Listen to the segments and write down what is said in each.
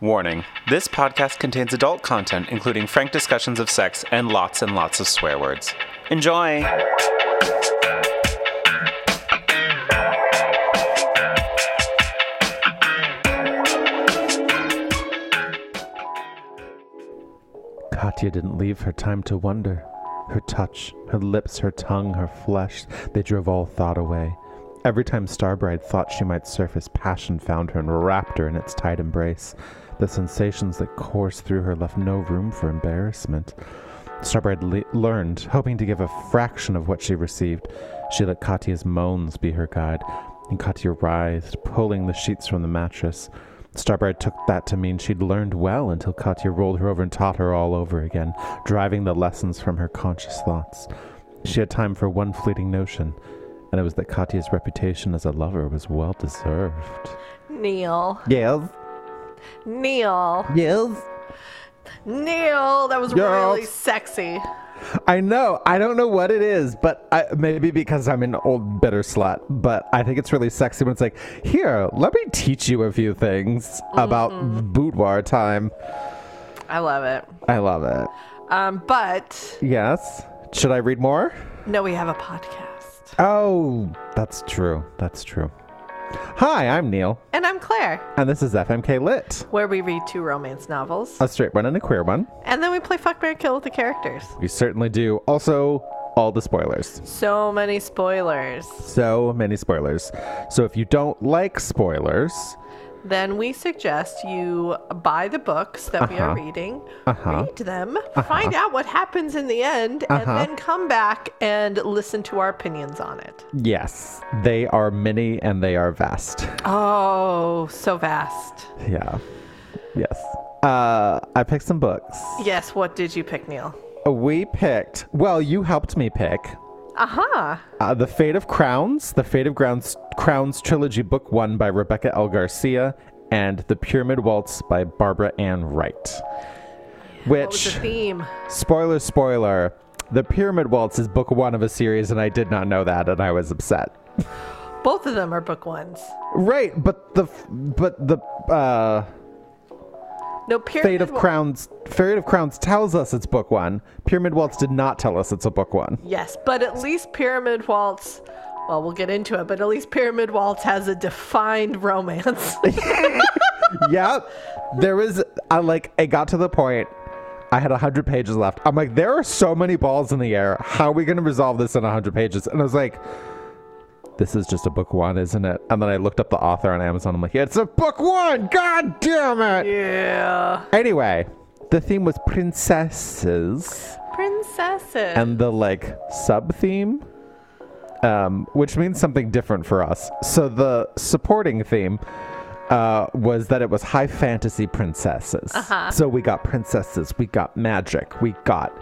Warning this podcast contains adult content, including frank discussions of sex and lots and lots of swear words. Enjoy! Katya didn't leave her time to wonder. Her touch, her lips, her tongue, her flesh, they drove all thought away. Every time Starbride thought she might surface, passion found her and wrapped her in its tight embrace. The sensations that coursed through her left no room for embarrassment. Starbride le- learned, hoping to give a fraction of what she received. She let Katya's moans be her guide, and Katya writhed, pulling the sheets from the mattress. Starbride took that to mean she'd learned well until Katya rolled her over and taught her all over again, driving the lessons from her conscious thoughts. She had time for one fleeting notion, and it was that Katya's reputation as a lover was well deserved. Neil. Yes, Neil. yes. Neil. That was Yes. really sexy. I know. I don't know what it is, but I, maybe because I'm an old bitter slut. But I think it's really sexy when it's like, here, let me teach you a few things about boudoir time. I love it. I love it. Um, but Yes. Should I read more? no, we have a podcast. Oh, that's true. That's true. Hi, I'm Neil, And I'm Claire, and this is FMK Lit, where we read two romance novels. a straight one and a queer one. And then we play Fuck, Mary Kill with the characters. We certainly do. Also, all the spoilers. So many spoilers. So many spoilers. So if you don't like spoilers, Then we suggest you buy the books that we are Uh-huh. reading, Uh-huh. read them, find out what happens in the end, Uh-huh. and then come back and listen to our opinions on it. yes, they are many and they are vast. Oh, so vast. Yeah. Yes. Uh, I picked some books. Yes, what did you pick, Neil? We picked, well, you helped me pick Aha. uh, The Fate of Crowns, the Fate of Crowns, Crowns trilogy, book one by Rebecca L. Garcia, and The Pyramid Waltz by Barbara Ann Wright. Which, the theme? spoiler, spoiler, The Pyramid Waltz is book one of a series, and I did not know that, and I was upset. Both of them are book ones. Right, but the, but the, uh, No, Pyramid Fate of Wa- Crowns, Fate of Crowns tells us it's book one. Pyramid Waltz did not tell us it's a book one. Yes, but at least Pyramid Waltz. Well, we'll get into it, but at least Pyramid Waltz has a defined romance. yep. There was, I like, it got to the point. I had 100 pages left. I'm like, there are so many balls in the air. How are we going to resolve this in 100 pages? And I was like, this is just a book one, isn't it? And then I looked up the author on Amazon. I'm like, yeah, it's a book one. God damn it. yeah. Anyway, the theme was princesses. Princesses. and the like sub theme um, which means something different for us so the supporting theme uh, was that it was high fantasy princesses Uh-huh. so we got princesses we got magic we got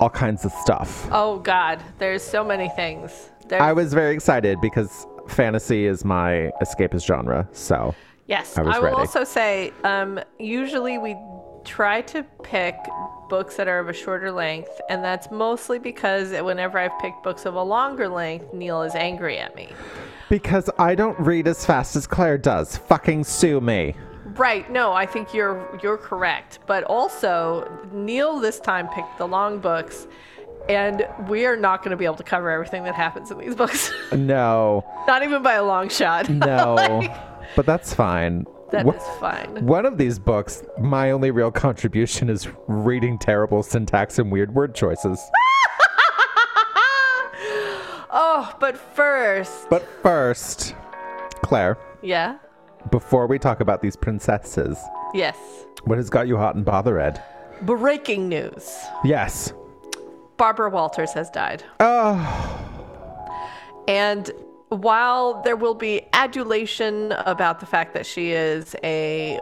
all kinds of stuff oh, God. There's so many things. I was very excited because fantasy is my escapist genre so yes. I was will ready. also say um, usually we try to pick books that are of a shorter length, and that's mostly because whenever I've picked books of a longer length, Neil is angry at me. because i don't read as fast as claire does fucking sue me Right. No, I think you're you're correct. But also, Neil this time picked the long books, and we are not going to be able to cover everything that happens in these books. no not even by a long shot. no Like, but that's fine that is fine. One of these books, my only real contribution is reading terrible syntax and weird word choices. oh, but first, But first, Claire, yeah, before we talk about these princesses, yes. what has got you hot and bothered? Breaking news: Yes. Barbara Walters has died. Oh, And while there will be adulation about the fact that she is a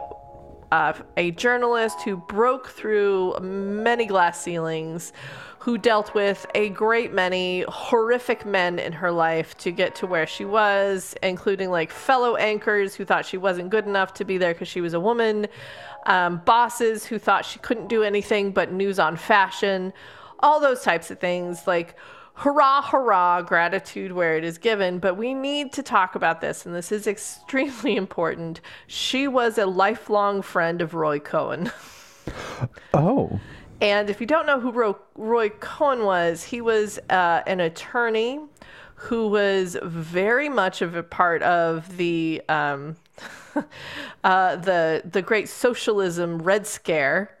uh, a journalist who broke through many glass ceilings, who dealt with a great many horrific men in her life to get to where she was, including like fellow anchors who thought she wasn't good enough to be there because she was a woman, um, bosses who thought she couldn't do anything but news on fashion, all those types of things. Like, hurrah, hurrah, gratitude where it is given. But we need to talk about this, and this is extremely important. She was a lifelong friend of Roy Cohn. Oh. And if you don't know who Roy, Roy Cohn was, he was uh, an attorney who was very much of a part of the um, uh, the the great socialism Red Scare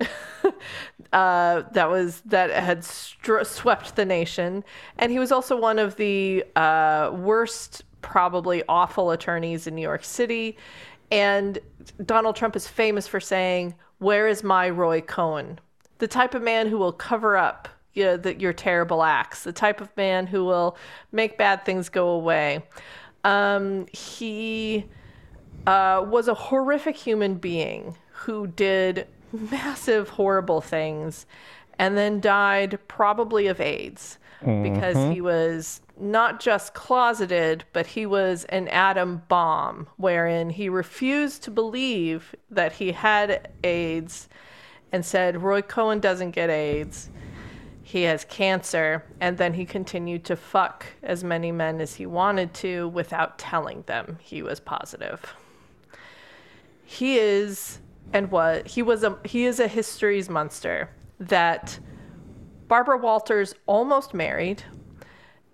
uh, that was that had swept the nation, and he was also one of the uh, worst, probably awful attorneys in New York City. And Donald Trump is famous for saying, "Where is my Roy Cohn?" The type of man who will cover up you know, the, your terrible acts, the type of man who will make bad things go away. Um, he uh, was a horrific human being who did massive, horrible things and then died probably of AIDS because he mm-hmm. was not just closeted, but he was an atom bomb, wherein he refused to believe that he had AIDS and said, Roy Cohn doesn't get AIDS. He has cancer. And then he continued to fuck as many men as he wanted to without telling them he was positive. He is and what he was a he is a history's monster that Barbara Walters almost married,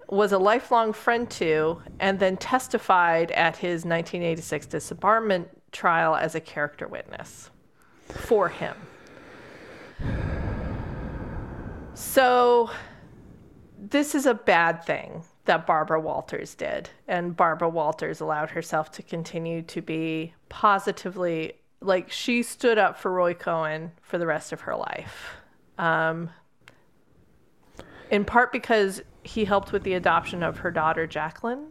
was a lifelong friend to, and then testified at his 1986 disbarment trial as a character witness for him. So, this is a bad thing that Barbara Walters did. And Barbara Walters allowed herself to continue to be positively, like, she stood up for Roy Cohn for the rest of her life. Um, in part because he helped with the adoption of her daughter, Jacqueline,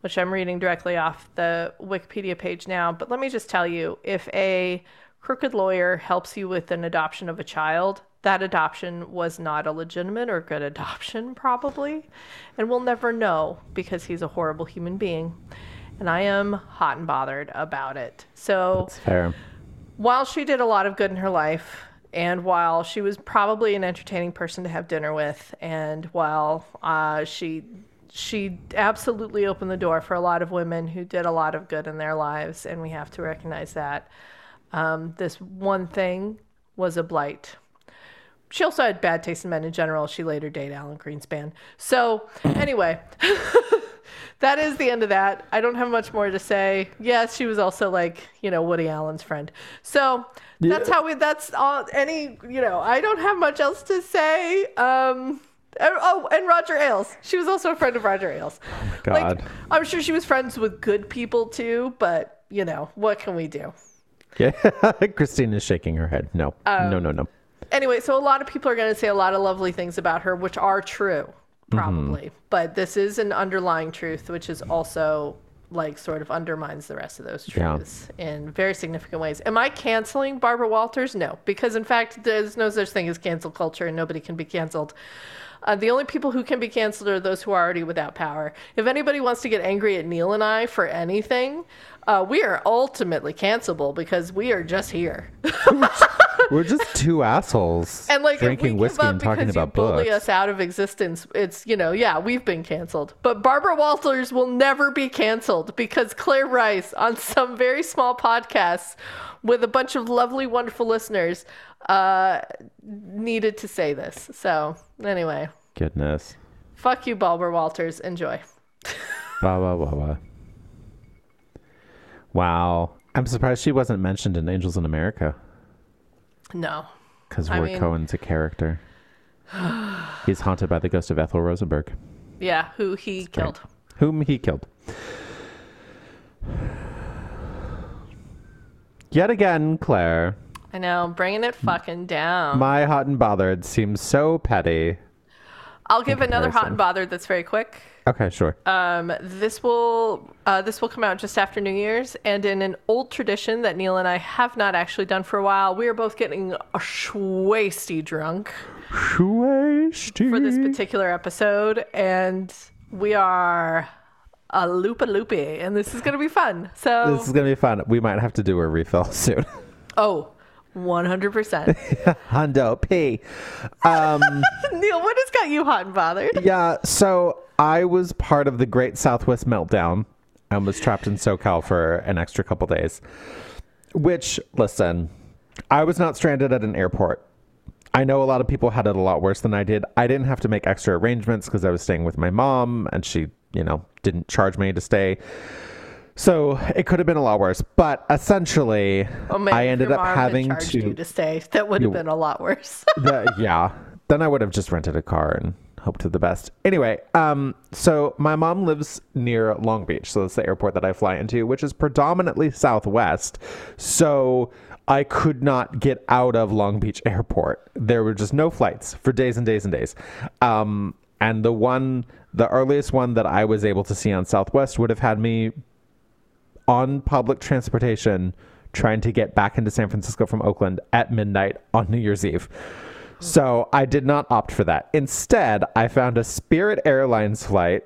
which I'm reading directly off the Wikipedia page now. But let me just tell you if a crooked lawyer helps you with an adoption of a child, that adoption was not a legitimate or good adoption, probably. And we'll never know because he's a horrible human being. And I am hot and bothered about it. So, It's fair. while she did a lot of good in her life, and while she was probably an entertaining person to have dinner with, and while uh, she she absolutely opened the door for a lot of women who did a lot of good in their lives, and we have to recognize that. Um, this one thing was a blight. She also had bad taste in men in general. She later dated Alan Greenspan. So, anyway, that is the end of that. I don't have much more to say. Yes, she was also like, you know, Woody Allen's friend. So that's how we, that's all, any, you know, I don't have much else to say. Um, oh, and Roger Ailes. She was also a friend of Roger Ailes. God. Like, I'm sure she was friends with good people too, but, you know, what can we do? Yeah. Christine is shaking her head. No. Um, no, no, no. anyway, so a lot of people are going to say a lot of lovely things about her, which are true, probably. But this is an underlying truth, which is also like sort of undermines the rest of those Yeah. truths in very significant ways. Am I canceling Barbara Walters? No, because in fact, there's no such thing as cancel culture, and nobody can be canceled. Uh, the only people who can be canceled are those who are already without power. If anybody wants to get angry at Neil and I for anything, uh, we are ultimately cancelable because we are just here. We're just two assholes And like drinking if we whiskey give up and talking about you bully books. us out of existence, it's you know, yeah, we've been canceled. But Barbara Walters will never be canceled because Claire Rice on some very small podcasts with a bunch of lovely, wonderful listeners uh, needed to say this. So anyway, Goodness. fuck you, Barbara Walters. Enjoy. Ba ba ba ba. Wow. I'm surprised she wasn't mentioned in Angels in America No. because Roy mean- Cohn's a character. He's haunted by the ghost of Ethel Rosenberg, Yeah, who he killed. whom he killed. Yet again, Claire, I know, bringing it fucking down. my hot and bothered seems so petty. I'll give another hot and bothered that's very quick. Okay, sure. Um, this will uh, this will come out just after New Year's, and in an old tradition that Neil and I have not actually done for a while, we are both getting a shwasty drunk for this particular episode, and we are a loopa loopy, and this is gonna be fun. So, This is gonna be fun. We might have to do a refill soon. oh, 100%. Hundo P. Um, Neil, what has got you hot and bothered? yeah, so I was part of the Great Southwest Meltdown and was trapped in SoCal for an extra couple days. Which, listen, I was not stranded at an airport. I know a lot of people had it a lot worse than I did. I didn't have to make extra arrangements because I was staying with my mom and she, you know, didn't charge me to stay. So it could have been a lot worse. But essentially, Oh, man, I ended up having to. you to stay. That would have been a lot worse. the, yeah. Then I would have just rented a car and hoped for the best. Anyway, um, so my mom lives near Long Beach, so that's the airport that I fly into, which is predominantly Southwest. So I could not get out of Long Beach Airport. There were just no flights for days and days and days. Um, and the one, the earliest one that I was able to see on Southwest would have had me on public transportation trying to get back into San Francisco from Oakland at midnight on New Year's Eve. So I did not opt for that. Instead, I found a Spirit Airlines flight,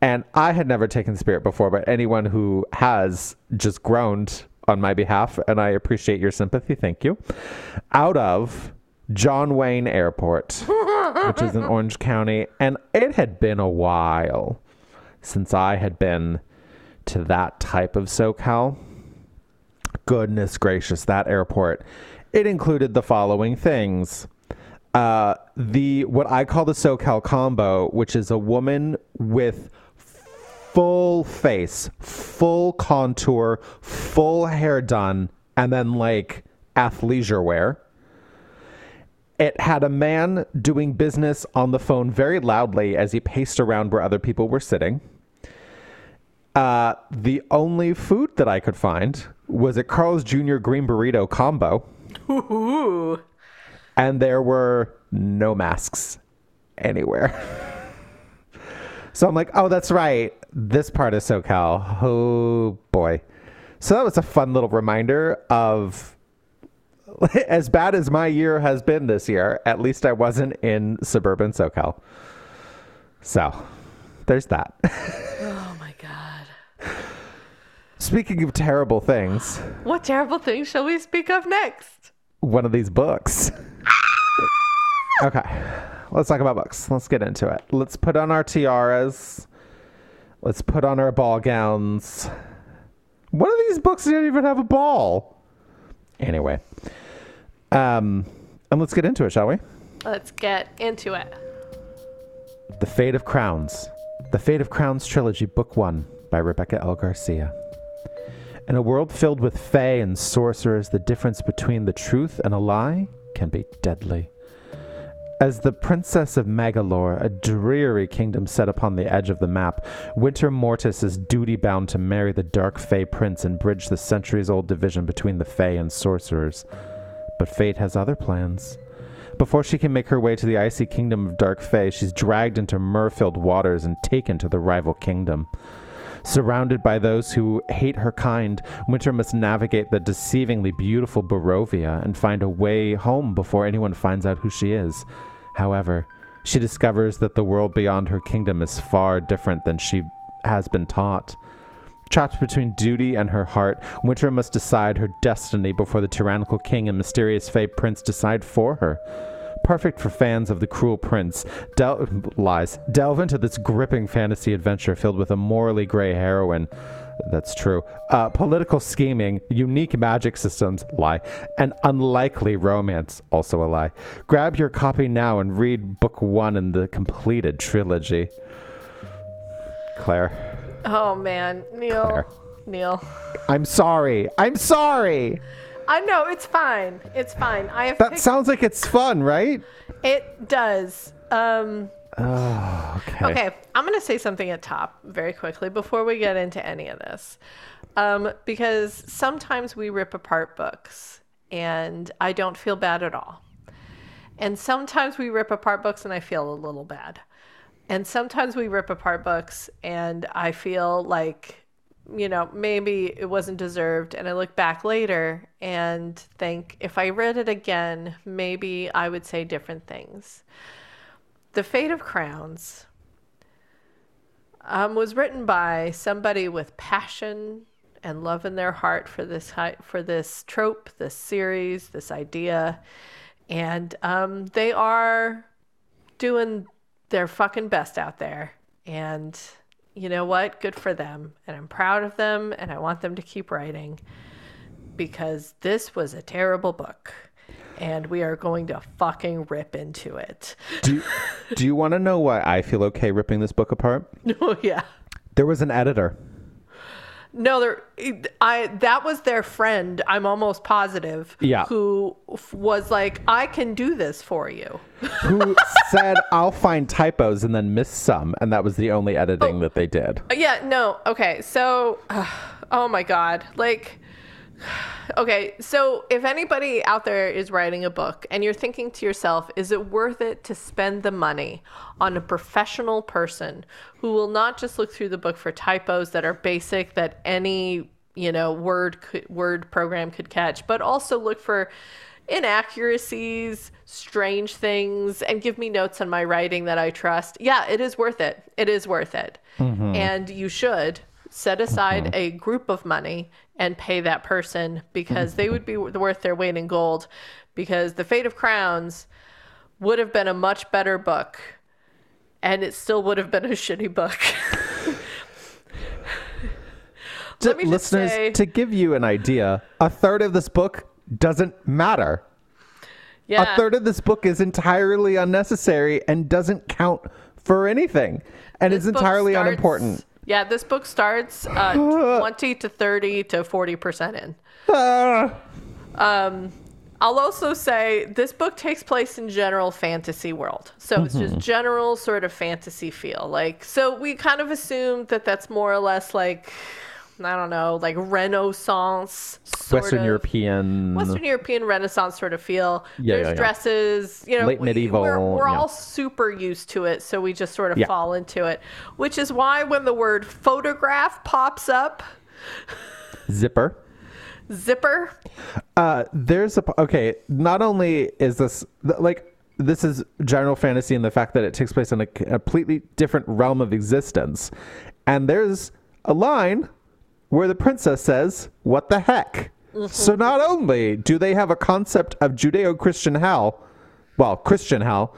and I had never taken Spirit before, but anyone who has just groaned on my behalf, and I appreciate your sympathy. Thank you. Out of John Wayne Airport, which is in Orange County, and it had been a while since I had been to that type of SoCal. Goodness gracious, that airport. It included the following things. Uh, the what I call the SoCal combo, which is a woman with full face, full contour, full hair done, and then like athleisure wear. It had a man doing business on the phone very loudly as he paced around where other people were sitting. Uh, the only food that I could find was a Carl's Jr. Green Burrito combo, Ooh. and there were no masks anywhere. so I'm like, oh, that's right. This part of SoCal. Oh, boy. So that was a fun little reminder of as bad as my year has been this year, at least I wasn't in suburban SoCal. So there's that. Speaking of terrible things, What terrible thing shall we speak of next? one of these books. okay, let's talk about books. Let's get into it. Let's put on our tiaras. Let's put on our ball gowns. One of these books didn't even have a ball. Anyway, um, and let's get into it, shall we? Let's get into it. The Fate of Crowns. The Fate of Crowns Trilogy, Book 1 by Rebecca L. Garcia. In a world filled with fae and sorcerers, the difference between the truth and a lie can be deadly. As the Princess of Magalore, a dreary kingdom set upon the edge of the map, Winter Mortis is duty bound to marry the dark Fae prince and bridge the centuries old division between the Fae and sorcerers. But fate has other plans. Before she can make her way to the icy kingdom of Dark Fae, she's dragged into myrrh-filled waters and taken to the rival kingdom. Surrounded by those who hate her kind, Winter must navigate the deceivingly beautiful Barovia and find a way home before anyone finds out who she is. However, she discovers that the world beyond her kingdom is far different than she has been taught. Trapped between duty and her heart, Winter must decide her destiny before the tyrannical king and mysterious Fae prince decide for her. Perfect for fans of the cruel prince, del- lies. Delve into this gripping fantasy adventure filled with a morally gray heroine. That's true. Uh, political scheming, unique magic systems, lie, and unlikely romance, also a lie. Grab your copy now and read book one in the completed trilogy. Claire. Oh man, Neil. Claire. Neil. I'm sorry. I'm sorry. I know it's fine. It's fine. I have That picked- sounds like it's fun, right? it does. Um Oh, okay. Okay, I'm going to say something at top very quickly before we get into any of this. Um, because sometimes we rip apart books and I don't feel bad at all. And sometimes we rip apart books and I feel a little bad. And sometimes we rip apart books and I feel like, you know, maybe it wasn't deserved. And I look back later and think if I read it again, maybe I would say different things. The Fate of Crowns um, was written by somebody with passion and love in their heart for this for this trope, this series, this idea, and um, they are doing their fucking best out there. And you know what? Good for them. And I'm proud of them, and I want them to keep writing because this was a terrible book. And we are going to fucking rip into it. Do you, do you want to know why I feel okay ripping this book apart? oh, yeah. There was an editor. No, there. I that was their friend. I'm almost positive. Yeah. Who f- was like, I can do this for you. who said I'll find typos and then miss some, and that was the only editing that they did. Uh, Yeah. No. Okay. So, oh my god. Like. Okay, so if anybody out there is writing a book and you're thinking to yourself, is it worth it to spend the money on a professional person who will not just look through the book for typos that are basic that any, you know, word word program could catch, but also look for inaccuracies, strange things and give me notes on my writing that I trust. Yeah, it is worth it. It is worth it. Mm-hmm. And you should set aside mm-hmm. a group of money and pay that person because mm-hmm. they would be worth their weight in gold because the fate of crowns would have been a much better book and it still would have been a shitty book Let me just Listeners, say- to give you an idea, a third of this book doesn't matter. yeah A third of this book is entirely unnecessary and doesn't count for anything, and is entirely starts- unimportant. Yeah this book starts uh, 20 to 30 to 40 percent in Ah. I'll also say this book takes place in general fantasy world. So it's Mm-hmm. just general sort of fantasy feel. Like so we kind of assumed that that's more or less like I don't know, like Renaissance sort Western of- European. Western European Renaissance sort of feel. Yeah, There's yeah, yeah. dresses, you know, Late we- medieval, We're, we're all super used to it, so we just sort of fall into it. Which is why when the word photograph pops up, Zipper. zipper, Uh, there's a okay. Not only is this like this is general fantasy and the fact that it takes place in a completely different realm of existence, and there's a line where the princess says, "What the heck." So mm-hmm. not only do they have a concept of Judeo-Christian hell, well, Christian hell,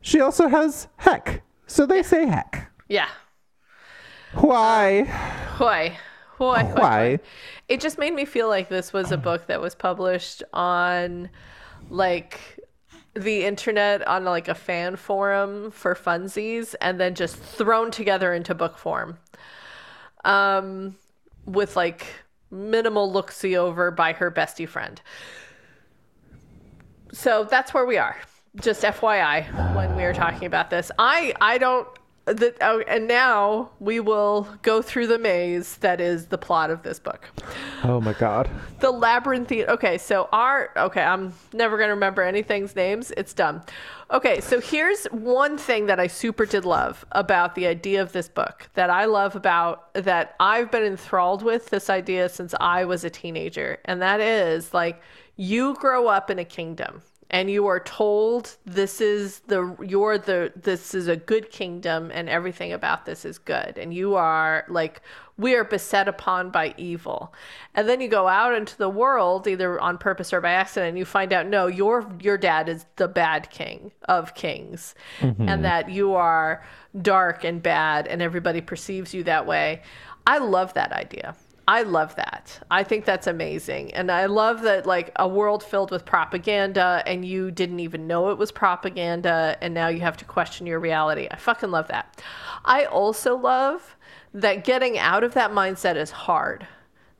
she also has heck. So they say heck. yeah. Why? Why? Why? Why? It just made me feel like this was a book that was published on like the internet on like a fan forum for funsies and then just thrown together into book form. Um with like minimal look see over by her bestie friend. So that's where we are. Just FYI when we are talking about this. I I don't the, oh, and now we will go through the maze that is the plot of this book. Oh my god. The labyrinthine. Okay, so our. Okay, I'm never going to remember anything's names. It's dumb. Okay, so here's one thing that I super did love about the idea of this book that I love about that I've been enthralled with this idea since I was a teenager. And that is like you grow up in a kingdom and you are told this is the you're the this is a good kingdom and everything about this is good. And you are like we are beset upon by evil. And then you go out into the world either on purpose or by accident and you find out no your your dad is the bad king of kings. Mm-hmm. And that you are dark and bad and everybody perceives you that way. I love that idea I love that. I think that's amazing. And I love that like a world filled with propaganda and you didn't even know it was propaganda and now you have to question your reality. I fucking love that. I also love that getting out of that mindset is hard.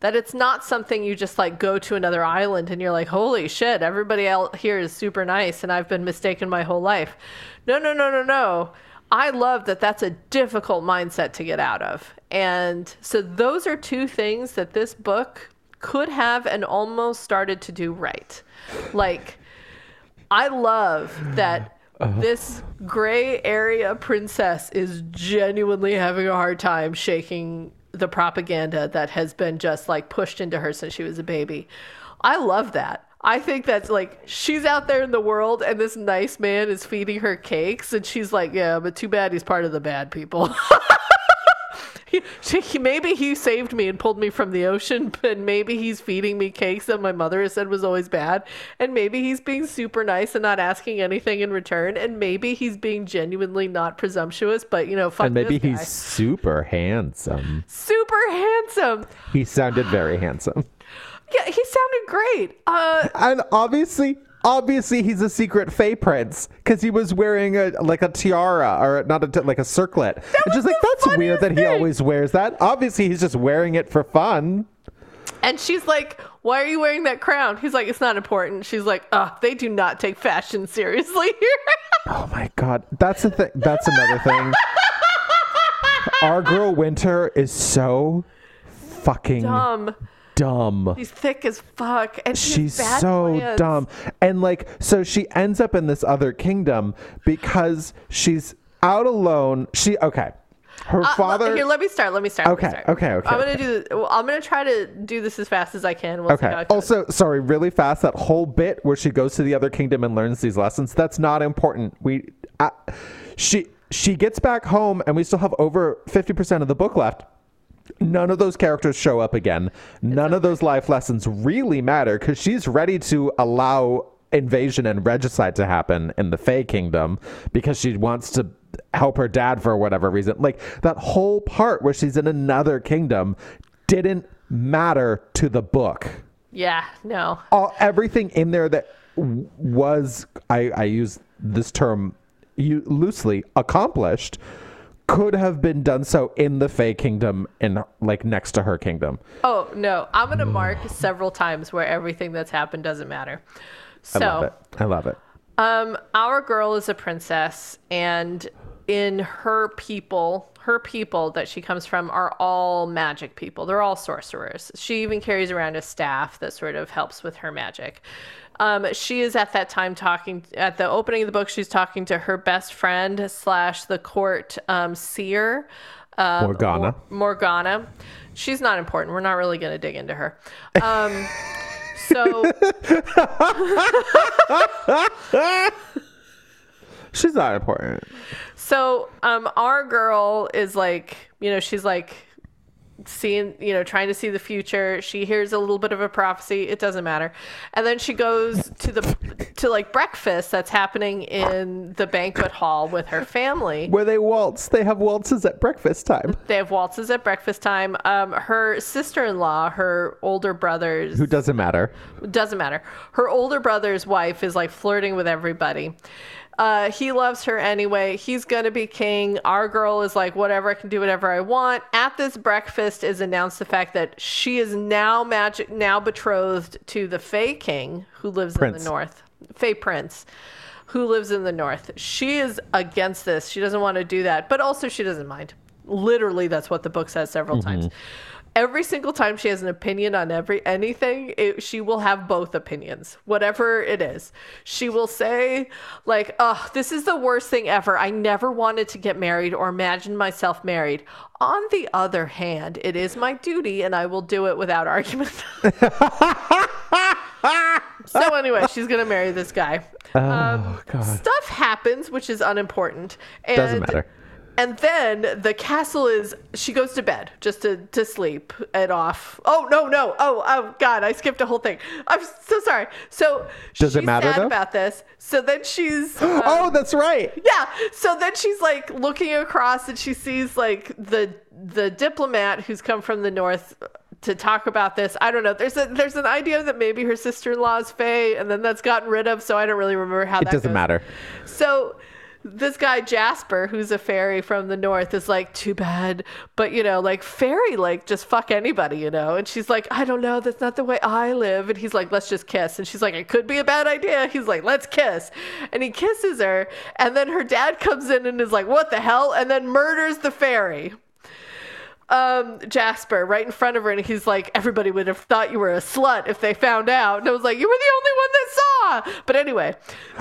That it's not something you just like go to another island and you're like, holy shit, everybody out here is super nice and I've been mistaken my whole life. No, no, no, no, no. I love that that's a difficult mindset to get out of. And so those are two things that this book could have and almost started to do right. Like, I love that uh-huh. this gray area princess is genuinely having a hard time shaking the propaganda that has been just like pushed into her since she was a baby. I love that. I think that's like she's out there in the world and this nice man is feeding her cakes and she's like, yeah, but too bad he's part of the bad people. Maybe he saved me and pulled me from the ocean, but maybe he's feeding me cakes that my mother has said was always bad. And maybe he's being super nice and not asking anything in return. And maybe he's being genuinely not presumptuous, but you know, fuck And maybe he's super handsome. super handsome. He sounded very handsome. Yeah, he sounded great. Uh, And obviously, obviously, he's a secret Fae prince because he was wearing a like a tiara or not a t- like a circlet. It's just like that's weird that he thing. always wears that. Obviously, he's just wearing it for fun. and she's like, "Why are you wearing that crown?" He's like, "It's not important." She's like, "Oh, they do not take fashion seriously here." Oh my god, that's the thing. That's another thing. Our girl Winter is so fucking um, dumb. he's thick as fuck, and She's so plans. dumb. And like, so she ends up in this other kingdom because she's out alone. She, okay. Her Uh, father. here, let me start. Let me start. let me Okay, start. okay, okay, I'm gonna okay. do. Well, I'm gonna try to do this as fast as I can. We'll see how Okay. it. Also, sorry, really fast. That whole bit where she goes to the other kingdom and learns these lessons. That's not important. We, uh, she, she gets back home, and we still have over fifty percent of the book left. None of those characters show up again. None of those life lessons really matter because she's ready to allow invasion and regicide to happen in the Fae Kingdom because she wants to help her dad for whatever reason. Like that whole part where she's in another kingdom didn't matter to the book. yeah, no. All everything in there that was I, I use this term you, loosely accomplished could have been done so in the Fae Kingdom and like next to her kingdom. Oh no, I'm gonna mark several times where everything that's happened doesn't matter. So, I love it. I love it. Um, our girl is a princess, and in her people, her people that she comes from are all magic people. They're all sorcerers. She even carries around a staff that sort of helps with her magic. Um, she is at that time talking at the opening of the book. She's talking to her best friend slash the court um, seer, um, Morgana. Mor- Morgana. She's not important. We're not really going to dig into her. Um, so. She's not important. So, um, our girl is like, you know, she's like seeing, you know, trying to see the future. She hears a little bit of a prophecy. It doesn't matter. And then she goes to the, to like breakfast that's happening in the banquet hall with her family. Where they waltz, they have waltzes at breakfast time. They have waltzes at breakfast time. Um, her sister in law, her older brother's Who doesn't matter. doesn't matter. Her older brother's wife is like flirting with everybody. Uh, he loves her anyway. He's gonna be king. Our girl is like, whatever, I can do whatever I want. At this breakfast is announced the fact that she is now magic, now betrothed to the Fae King who lives in the north. Fae Prince, who lives in the north. She is against this. She doesn't want to do that, but also she doesn't mind. Literally, that's what the book says several times every single time she has an opinion on every anything it, she will have both opinions whatever it is. She will say like oh this is the worst thing ever. I never wanted to get married or imagine myself married. On the other hand it is my duty and i will do it without argument. So anyway she's gonna marry this guy. Oh um, god. stuff happens which is unimportant and Doesn't matter. And then the castle is she goes to bed just to, to sleep and off. Oh no no. Oh oh god i skipped a whole thing. I'm so sorry. So Does it she's matter, about this. So then she's um, oh, that's right. yeah. So then she's like looking across and she sees like the the diplomat who's come from the north to talk about this. I don't know. There's a there's an idea that maybe her sister-in-law is Fae, and then that's gotten rid of so i don't really remember how It doesn't goes. matter. so this guy Jasper, who's a fairy from the north, is like, too bad. But you know, like fairy, like just fuck anybody, you know. And she's like, I don't know, that's not the way I live. And he's like, let's just kiss. And she's like, it could be a bad idea. He's like, let's kiss. And he kisses her. And then her dad comes in and is like, what the hell? And then murders the fairy um Jasper right in front of her and he's like everybody would have thought you were a slut if they found out. And I was like you were the only one that saw. But anyway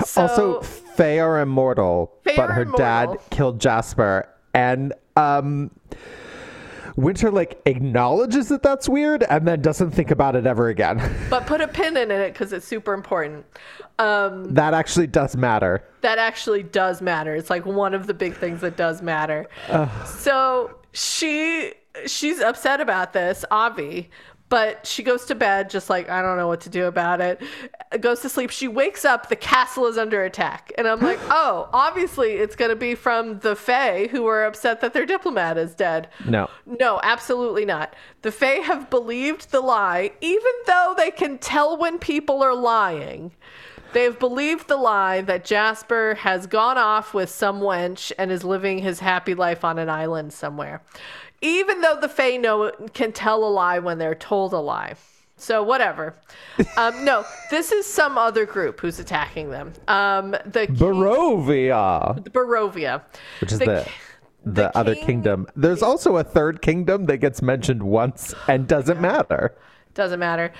so also, Fae are immortal, Fae but are her dad killed Jasper, and um, Winter like acknowledges that that's weird, and then doesn't think about it ever again. but put a pin in it because it's super important um that actually does matter. that actually does matter it's like one of the big things that does matter so she she's upset about this, Avi, but she goes to bed just like I don't know what to do about it. Goes to sleep. She wakes up. The castle is under attack, and I'm like, oh, obviously it's going to be from the Fae who are upset that their diplomat is dead. No. No, absolutely not. The Fae have believed the lie, even though they can tell when people are lying. They've believed the lie that Jasper has gone off with some wench and is living his happy life on an island somewhere. Even though the Fae know can tell a lie when they're told a lie. So whatever. Um, no, this is some other group who's attacking them. Um, the king- Barovia, The Barovia, which is The the the, the other king- kingdom. There's also a third kingdom that gets mentioned once and doesn't matter. Doesn't matter.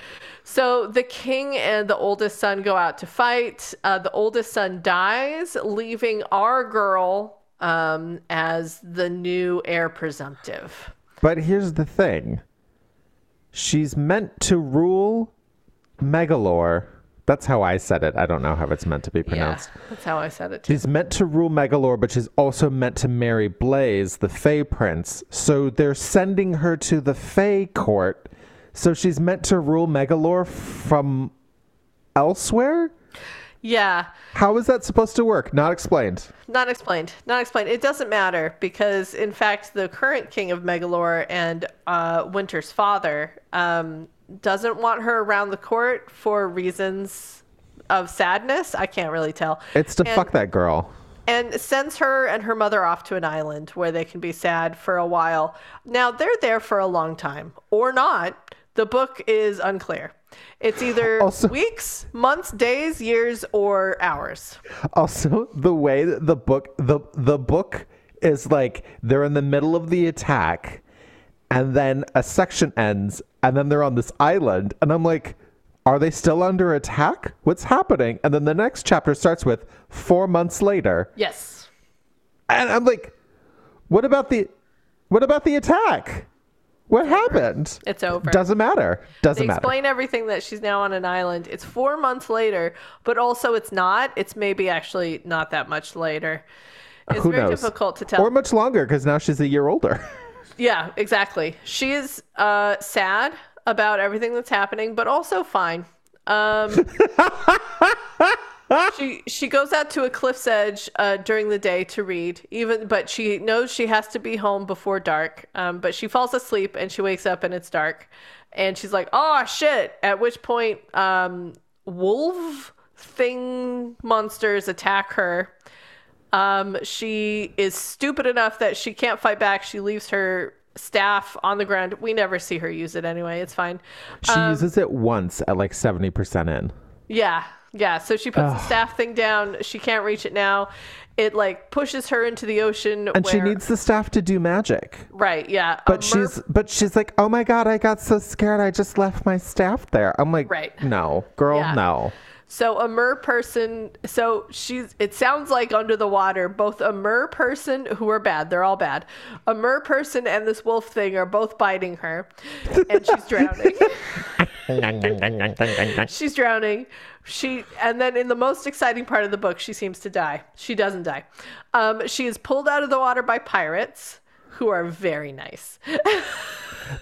So the king and the oldest son go out to fight. Uh, the oldest son dies, leaving our girl um, as the new heir presumptive. But here's the thing. She's meant to rule Megalore. That's how I said it. I don't know how it's meant to be pronounced. Yeah, that's how I said it. Too. She's meant to rule Megalore, but she's also meant to marry Blaze, the Fae Prince. So they're sending her to the Fae court. So she's meant to rule Megalore from elsewhere? Yeah, How is that supposed to work? Not explained. not explained. Not explained. It doesn't matter because, in fact, the current king of Megalore and uh, Winter's father um, doesn't want her around the court for reasons of sadness. I can't really tell. It's to And- fuck that girl. and sends her and her mother off to an island where they can be sad for a while. Now, they're there for a long time or not. The book is unclear. It's either Also- weeks, months, days, years, or hours. Also, the way that the book the the book is like they're in the middle of the attack and then a section ends and then they're on this island and I'm like are they still under attack? What's happening? And then the next chapter starts with 4 months later. Yes. And I'm like what about the what about the attack? What happened? It's over. Doesn't matter. Doesn't they matter. explain everything that she's now on an island. It's four months later, but also it's not. It's maybe actually not that much later. It's Who very knows? difficult to tell. Or much longer because now she's a year older. Yeah, exactly. She is uh, sad about everything that's happening, but also fine. Um, she she goes out to a cliff's edge uh, during the day to read, even but she knows she has to be home before dark. Um, but she falls asleep and she wakes up and it's dark, and she's like, "Oh shit!" At which point, um, wolf thing monsters attack her. Um, she is stupid enough that she can't fight back. She leaves her staff on the ground. We never see her use it anyway. It's fine. She uses it once at like 70% in. Yeah, yeah. So she puts the staff thing down. She can't reach it now. It like pushes her into the ocean. And she needs the staff to do magic. right. Yeah. But she's but she's like, "Oh my god, I got so scared. I just left my staff there." I'm like, Right. "No, girl, Yeah. no." So a mer person, so she's it sounds like under the water, both a mer person who are bad, they're all bad. A mer person and this wolf thing are both biting her and she's drowning. she's drowning. She and then in the most exciting part of the book, she seems to die. She doesn't die. Um, she is pulled out of the water by pirates who are very nice.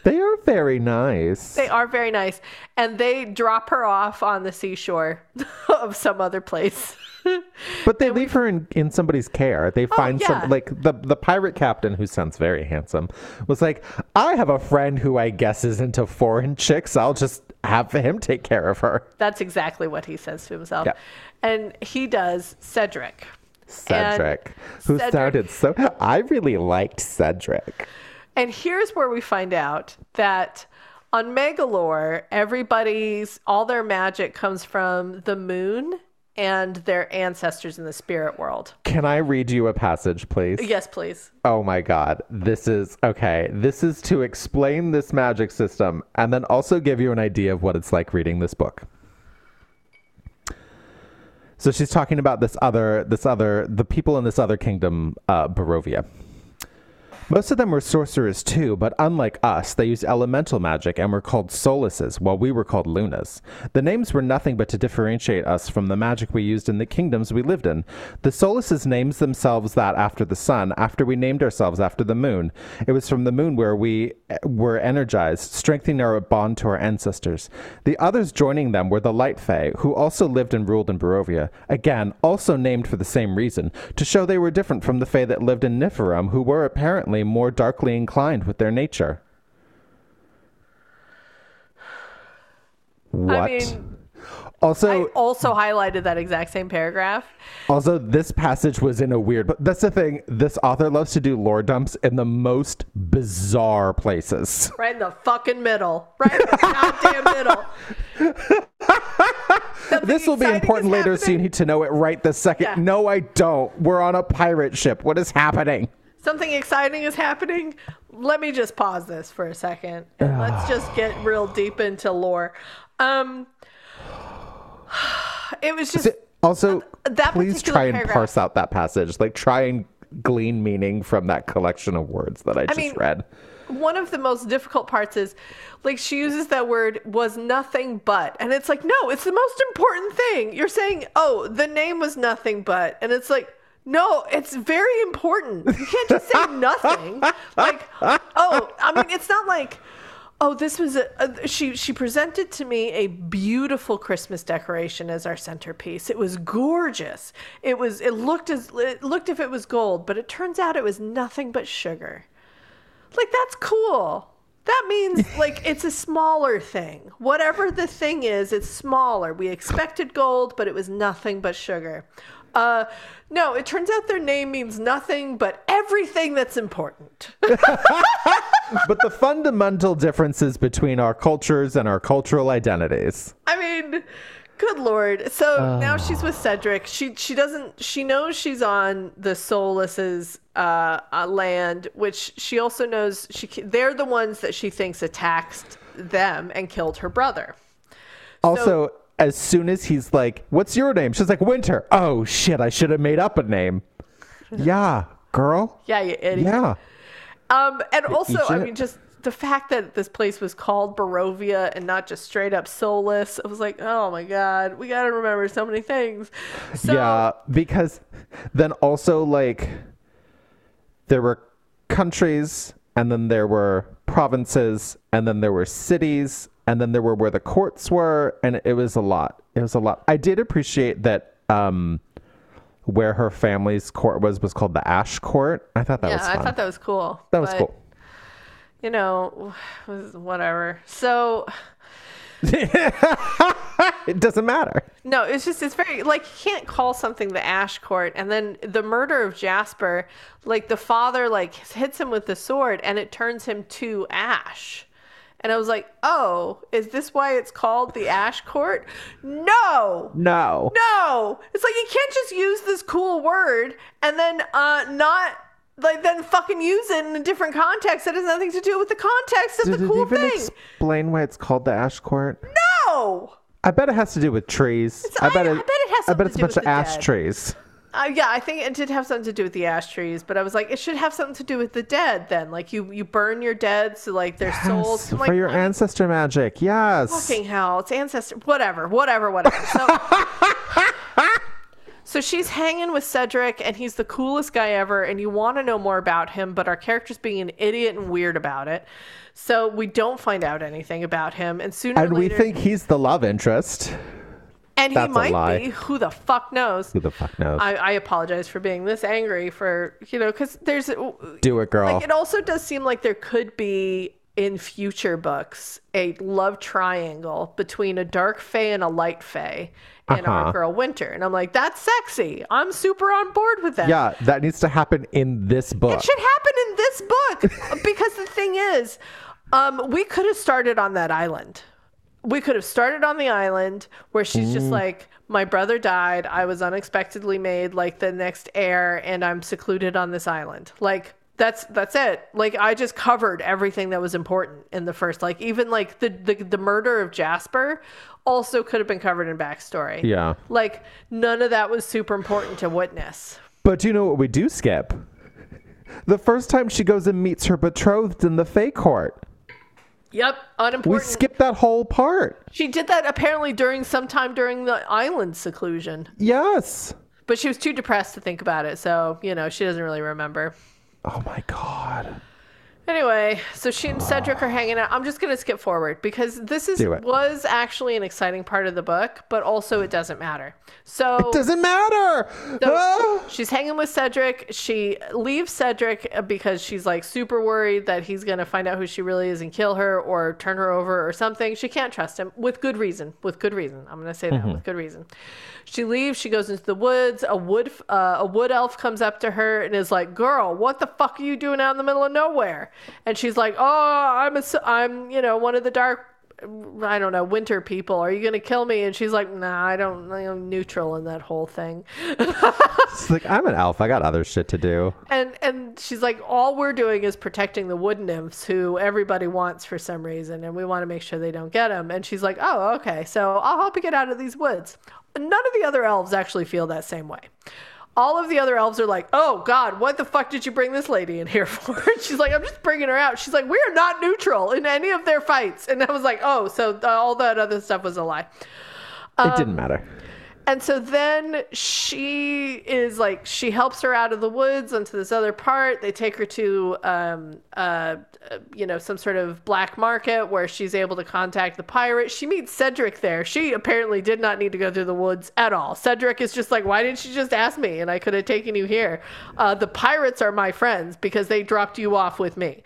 They are very nice. They are very nice. And they drop her off on the seashore of some other place. but they leave her in, in somebody's care. They find Oh, yeah. some like the the pirate captain who sounds very handsome was like, "I have a friend who I guess is into foreign chicks. I'll just have him take care of her." That's exactly what he says to himself. Yeah. And he does Cedric. And Cedric, who Cedric- sounded so I really liked Cedric. And here's where we find out that on Megalore, everybody's all their magic comes from the moon and their ancestors in the spirit world. Can I read you a passage, please? Yes, please. Oh my god. This is okay. This is to explain this magic system and then also give you an idea of what it's like reading this book. So she's talking about this other this other the people in this other kingdom, uh Barovia. Most of them were sorcerers too, but unlike us, they used elemental magic and were called solaces, while we were called lunas. The names were nothing but to differentiate us from the magic we used in the kingdoms we lived in. The solaces named themselves that after the sun, after we named ourselves after the moon. It was from the moon where we eh, were energized, strengthening our bond to our ancestors. The others joining them were the Light Fae, who also lived and ruled in Barovia. Again, also named for the same reason, to show they were different from the Fae that lived in Niflheim, who were apparently more darkly inclined with their nature. What? I mean, also, I also highlighted that exact same paragraph. Also, this passage was in a weird, but that's the thing. This author loves to do lore dumps in the most bizarre places. Right in the fucking middle. Right in the goddamn middle. This will be important later, so you need to know it right this second. Yeah. No, I don't. We're on a pirate ship. What is happening? Something exciting is happening. Let me just pause this for a second and let's just get real deep into lore. Um, it was just Also, that please try and paragraph- parse out that passage. Like, try and glean meaning from that collection of words that I just mean- read. one of the most difficult parts is like she uses that word was nothing but and it's like no it's the most important thing you're saying oh the name was nothing but and it's like no it's very important you can't just say nothing like oh i mean it's not like oh this was a, a she she presented to me a beautiful christmas decoration as our centerpiece it was gorgeous it was it looked as it looked if it was gold but it turns out it was nothing but sugar like that's cool. That means like it's a smaller thing. Whatever the thing is, it's smaller. We expected gold, but it was nothing but sugar. Uh no, it turns out their name means nothing but everything that's important. but the fundamental differences between our cultures and our cultural identities. I mean, good lord. So now she's with Cedric. She she doesn't she knows she's on the Soulless's uh, uh, land, which she also knows she they're the ones that she thinks attacked them and killed her brother. Also, as soon as he's like, "What's your name?" She's like, "Winter." Oh shit! I should have made up a name. yeah, girl. Yeah, you idiot. Yeah. Um, and also, I mean, just the fact that this place was called Barovia and not just straight up Soulless, I was like, oh my god, we gotta remember so many things. So, yeah, because then also like there were countries and then there were provinces and then there were cities and then there were where the courts were and it was a lot. It was a lot. I did appreciate that um where her family's court was was called the Ash Court. I thought that yeah, was I thought that was cool. that was cool. You know, was- whatever. So It doesn't matter. no, it's just it's very like you can't call something the Ash Court, and then the murder of Jasper, like the father like hits him with the sword, and it turns him to ash. And I was like, oh, is this why it's called the Ash Court? No, No. No, it's like you can't just use this cool word and then uh not like then fucking use it in a different context that has nothing to do with the context of Did the it cool even thing. explain why it's called the Ash Court? no. I bet it has to do with trees. I- I bet it has I bet it's to a do bunch with of ash dead. trees. Uh, yeah, I think it did have something to do with the ash trees, but I was like, it should have something to do with the dead. Then, like you, you burn your dead, so like their souls. Yes, I'm for like, your ancestor magic. Yes. Fucking hell, it's ancestor. Whatever, whatever, whatever. So, so she's hanging with Cedric, and he's the coolest guy ever, and you want to know more about him, but our character's being an idiot and weird about it. So we don't find out anything about him, and sooner or and we think he's the love interest. And he that's a might be. Who the fuck knows? Who the fuck knows? I, I apologize for being this angry for you know because there's Do it, girl. like it also does seem like there could be in future books a love triangle between a dark fae and a light fae and our Uh-huh. girl winter and i'm like that's sexy i'm super on board with that yeah, that needs to happen in this book. it should happen in this book because the thing is um we could have started on that island we could have started on the island where she's Mm. just like my brother died i was unexpectedly made like the next heir and i'm secluded on this island like that's that's it like i just covered everything that was important in the first like even like the the, the murder of jasper also could have been covered in backstory Yeah. like none of that was super important to witness But do you know what we do skip? The first time she goes and meets her betrothed in the Fae court. Yep, unemployment. We skipped that whole part. She did that apparently during some time during the island seclusion, Yes. but she was too depressed to think about it, so you know she doesn't really remember. Oh my god. Anyway, so she and Cedric are hanging out. I'm just gonna skip forward because this is was actually an exciting part of the book, but also it doesn't matter. So It Doesn't matter. So Ah! she's hanging with Cedric. She leaves Cedric because she's like super worried that he's going to find out who she really is and kill her or turn her over or something. She can't trust him with good reason. With good reason. I'm going to say that with good reason. She leaves. She goes into the woods. A wood uh, a wood elf comes up to her and is like, "Girl, what the fuck are you doing out in the middle of nowhere?" And she's like, "Oh, I'm a, I'm you know one of the dark." I don't know, winter people. Are you gonna kill me? And she's like, Nah, I don't. I'm neutral in that whole thing. It's like I'm an elf. I got other shit to do. And and she's like, all we're doing is protecting the wood nymphs who everybody wants for some reason, and we want to make sure they don't get them. And she's like, oh, okay, so I'll help you get out of these woods. None of the other elves actually feel that same way. All of the other elves are like, oh God, what the fuck did you bring this lady in here for? And she's like, I'm just bringing her out. She's like, we are not neutral in any of their fights. And I was like, oh, so all that other stuff was a lie. it um, didn't matter. And so then she is like, she helps her out of the woods onto this other part. They take her to, um, uh, uh, you know, some sort of black market where she's able to contact the pirate. She meets Cedric there. She apparently did not need to go through the woods at all. Cedric is just like, why didn't you just ask me? And I could have taken you here. Uh, the pirates are my friends because they dropped you off with me.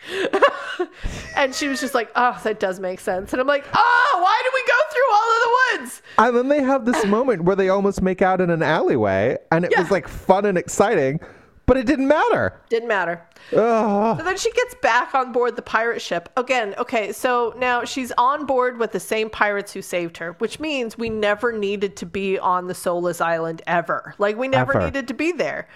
and she was just like, oh, that does make sense. And I'm like, oh, why did we go through all of the woods? And then they have this moment where they almost make out in an alleyway, and it was like fun and exciting, but it didn't matter. Didn't matter. Ugh. So then she gets back on board the pirate ship. Again, okay, so now she's on board with the same pirates who saved her, which means we never needed to be on the Solus Island ever. Like, we never Ever. needed to be there.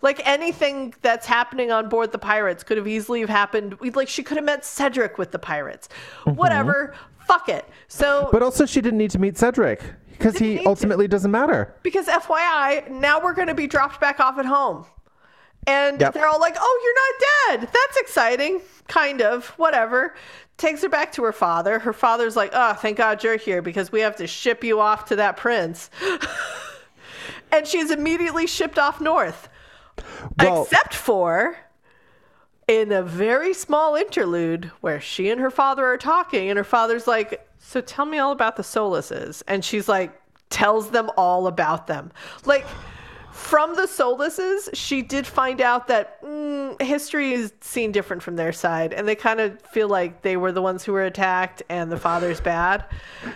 Like, anything that's happening on board the pirates could have easily have happened. Like, she could have met Cedric with the pirates. Whatever. Fuck it. So, Mm-hmm. But also, she didn't need to meet Cedric because he ultimately doesn't matter. because FYI, now we're going to be dropped back off at home. And Yep. they're all like, oh, you're not dead. That's exciting. Kind of. Whatever. Takes her back to her father. Her father's like, oh, thank God you're here because we have to ship you off to that prince. and she's immediately shipped off north. Well, Except for in a very small interlude where she and her father are talking, and her father's like, So tell me all about the Solaces. And she's like, tells them all about them. Like, from the Soluses, she did find out that mm, history is seen different from their side, and they kind of feel like they were the ones who were attacked, and the father's bad.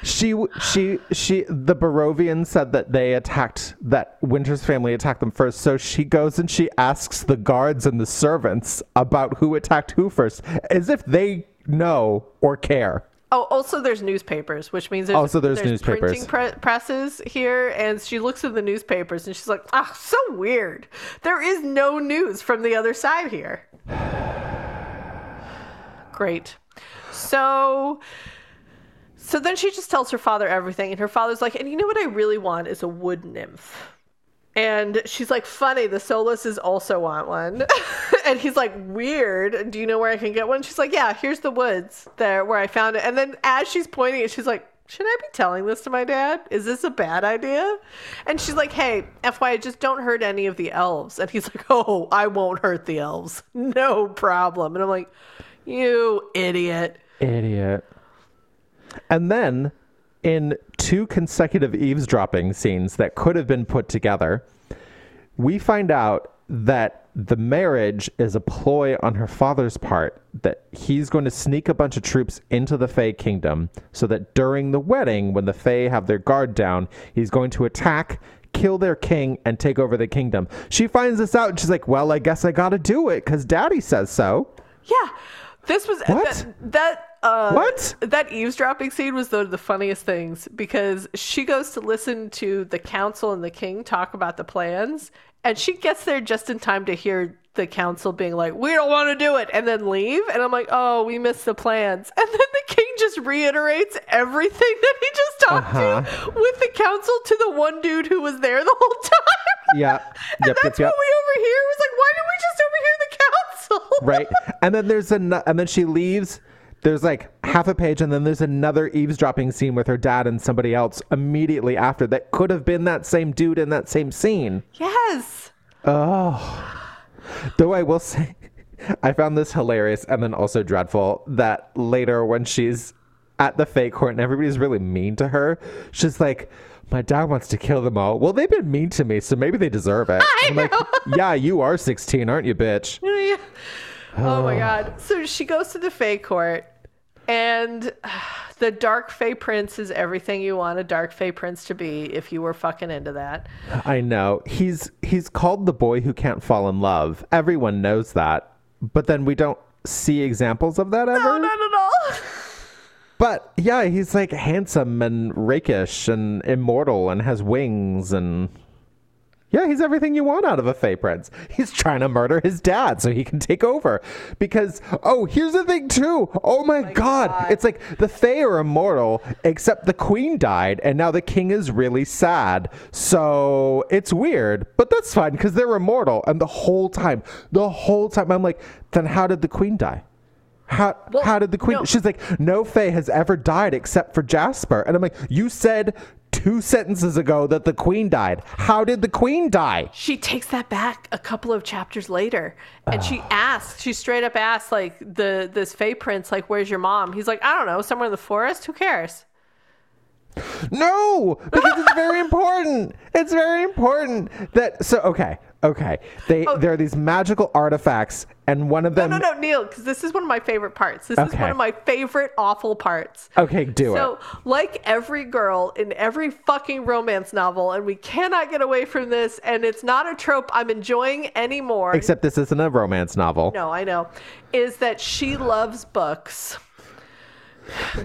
she, she, she, the Barovian said that they attacked, that Winter's family attacked them first. So she goes and she asks the guards and the servants about who attacked who first, as if they know or care. Oh, also there's newspapers, which means there's, Also, there's newspapers. printing pre- presses here, and she looks at the newspapers and she's like, "Ah, so weird. There is no news from the other side here." Great. So, so then she just tells her father everything, and her father's like, "And you know what I really want is a wood nymph." And she's like, funny, the Soluses also want one. and he's like, weird. Do you know where I can get one? She's like, yeah, here's the woods there where I found it. And then as she's pointing it, she's like, should I be telling this to my dad? Is this a bad idea? And she's like, hey, FYI, just don't hurt any of the elves. And he's like, oh, I won't hurt the elves. No problem. And I'm like, you idiot. Idiot. And then, in two consecutive eavesdropping scenes that could have been put together, we find out that the marriage is a ploy on her father's part that he's going to sneak a bunch of troops into the Fae kingdom so that during the wedding, when the Fae have their guard down, he's going to attack, kill their king, and take over the kingdom. She finds this out and she's like, Well, I guess I gotta do it because daddy says so. Yeah. This was What? that that uh What? that eavesdropping scene was one of the funniest things because she goes to listen to the council and the king talk about the plans and she gets there just in time to hear the council being like we don't want to do it and then leave and I'm like oh we missed the plans and then the king just reiterates everything that he just talked Uh-huh. to with the council to the one dude who was there the whole time Yeah. and Yep, that's yep, yep. what we overhear was like why did we just overhear the council right? And then there's a, and then she leaves. There's like half a page, and then there's another eavesdropping scene with her dad and somebody else immediately after that could have been that same dude in that same scene. Yes. Oh. Though I will say, I found this hilarious and then also dreadful that later when she's at the fake court and everybody's really mean to her, she's like, my dad wants to kill them all. Well, they've been mean to me, so maybe they deserve it. I I'm like, yeah, you are 16, aren't you, bitch? Oh my oh. god. So she goes to the Fae court and the Dark Fae Prince is everything you want a Dark Fae Prince to be if you were fucking into that. I know. He's he's called the boy who can't fall in love. Everyone knows that. But then we don't see examples of that ever. No, not at all. But yeah, he's like handsome and rakish and immortal and has wings and yeah, he's everything you want out of a Fae Prince. He's trying to murder his dad so he can take over. Because oh, here's the thing too. Oh my, god. God. It's like the Fae are immortal, except the queen died, and now the king is really sad. So it's weird, but that's fine because they're immortal. And the whole time, the whole time, I'm like, then how did the queen die? How, Well, how did the queen? no. She's like, no Fae has ever died except for Jasper. And I'm like, you said two sentences ago that the queen died. How did the queen die? She takes that back a couple of chapters later, and she ah. asks. She straight up asks, like the this Fae Prince, like, "Where's your mom?" He's like, "I don't know, somewhere in the forest. Who cares?" No, because it's very important. It's very important that so okay, okay. They oh. there are these magical artifacts, and one of them. no, no, no, Neil, because this is one of my favorite parts. This is one of my favorite awful parts. Okay, do So, it. So, like every girl in every fucking romance novel, and we cannot get away from this, and it's not a trope I'm enjoying anymore. Except this isn't a romance novel. no, I know, is that she loves books.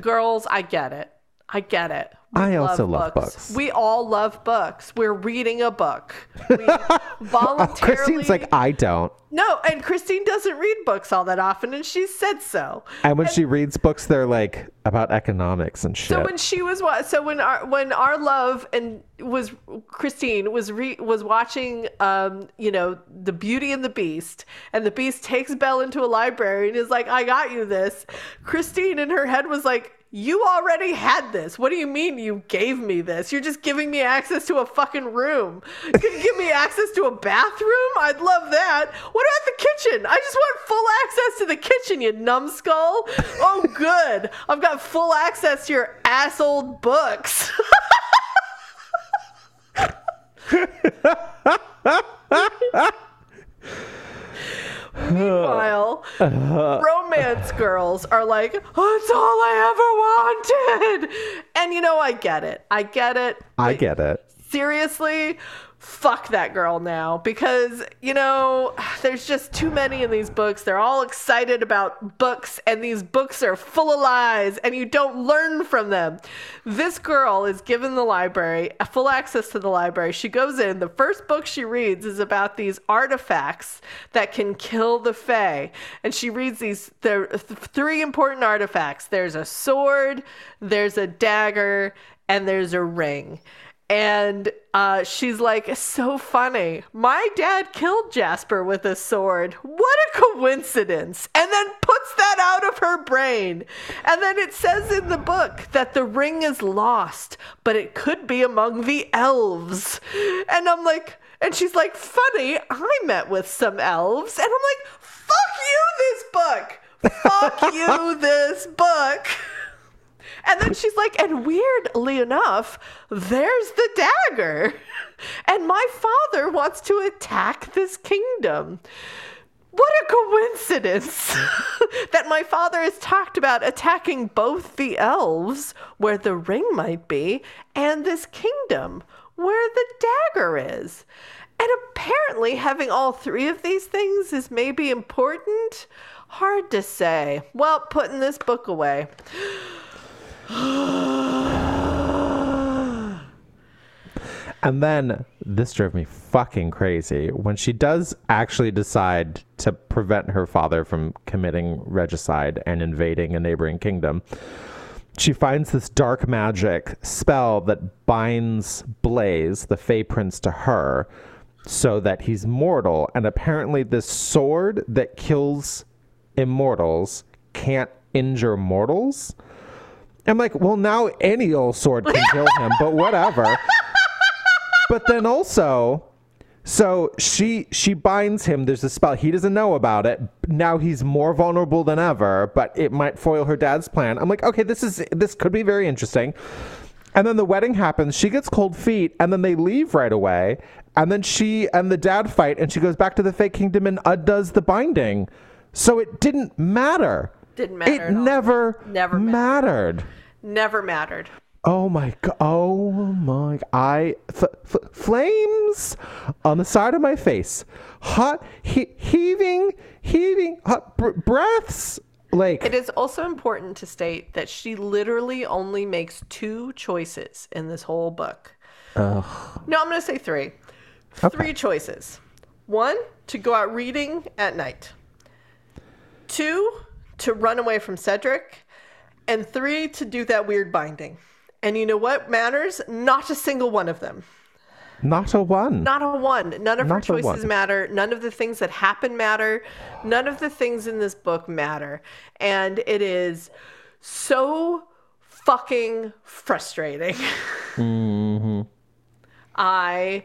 Girls, I get it. I get it. We I also love books. We all love books. We're reading a book. We voluntarily. Christine's like, I don't. no, and Christine doesn't read books all that often, and she said so. And when she reads books, they're like about economics and shit. So when she was wa- so when our when our love and was Christine was re, was watching um you know the Beauty and the Beast and the Beast takes Belle into a library and is like I got you this. Christine in her head was like you already had this. What do you mean you gave me this? You're just giving me access to a fucking room. You can give me access to a bathroom? I'd love that. What about the kitchen? I just want full access to the kitchen, you numbskull. Oh, good. I've got full access to your ass old books. Meanwhile, romance girls are like, that's all I ever wanted. And you know, I get it. I get it. I get it. Seriously, fuck that girl now because, you know, there's just too many in these books. They're all excited about books, and these books are full of lies, and you don't learn from them. This girl is given the library, full access to the library. She goes in. The first book she reads is about these artifacts that can kill the Fae. And she reads these there three important artifacts there's a sword, there's a dagger, and there's a ring. And uh, she's like, so funny. My dad killed Jasper with a sword. What a coincidence. And then puts that out of her brain. And then it says in the book that the ring is lost, but it could be among the elves. And I'm like, and she's like, funny, I met with some elves. And I'm like, fuck you, this book. Fuck you, this book. And then she's like, and weirdly enough, there's the dagger. And my father wants to attack this kingdom. What a coincidence that my father has talked about attacking both the elves, where the ring might be, and this kingdom, where the dagger is. And apparently, having all three of these things is maybe important. Hard to say. Well, putting this book away. And then this drove me fucking crazy when she does actually decide to prevent her father from committing regicide and invading a neighboring kingdom. She finds this dark magic spell that binds Blaze, the Fae Prince, to her. so that he's mortal. And apparently, this sword that kills immortals can't injure mortals. I'm like, well, now any old sword can kill him, but whatever. but then also, so she she binds him. There's a spell. He doesn't know about it. Now he's more vulnerable than ever, but it might foil her dad's plan. I'm like, okay, this is this could be very interesting. And then the wedding happens. She gets cold feet, and then they leave right away. And then she and the dad fight, and she goes back to the fake kingdom and undoes the binding. So it didn't matter. Didn't matter It never Never mattered. Never mattered. Oh my god! Oh my! I f- f- flames on the side of my face, hot he- heaving, heaving hot br- breaths. Like It is also important to state that she literally only makes two choices in this whole book. No, I'm going to say three. Three choices. One, to go out reading at night. Two, to run away from Cedric. And three, to do that weird binding. And you know what matters? Not a single one of them. not a one. Not a one. None of her Not a choices matter. None of the things that happen matter. None of the things in this book matter. And it is so fucking frustrating. mm-hmm. I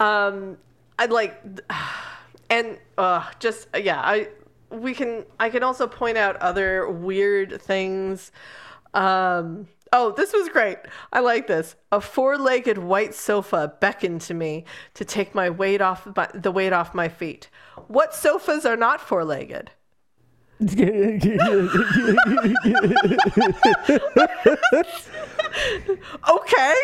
um I like and uh just yeah, I we can I can also point out other weird things. Um Oh, this was great. I like this. A four-legged white sofa beckoned to me to take my weight off my, the weight off my feet. What sofas are not four-legged? Okay,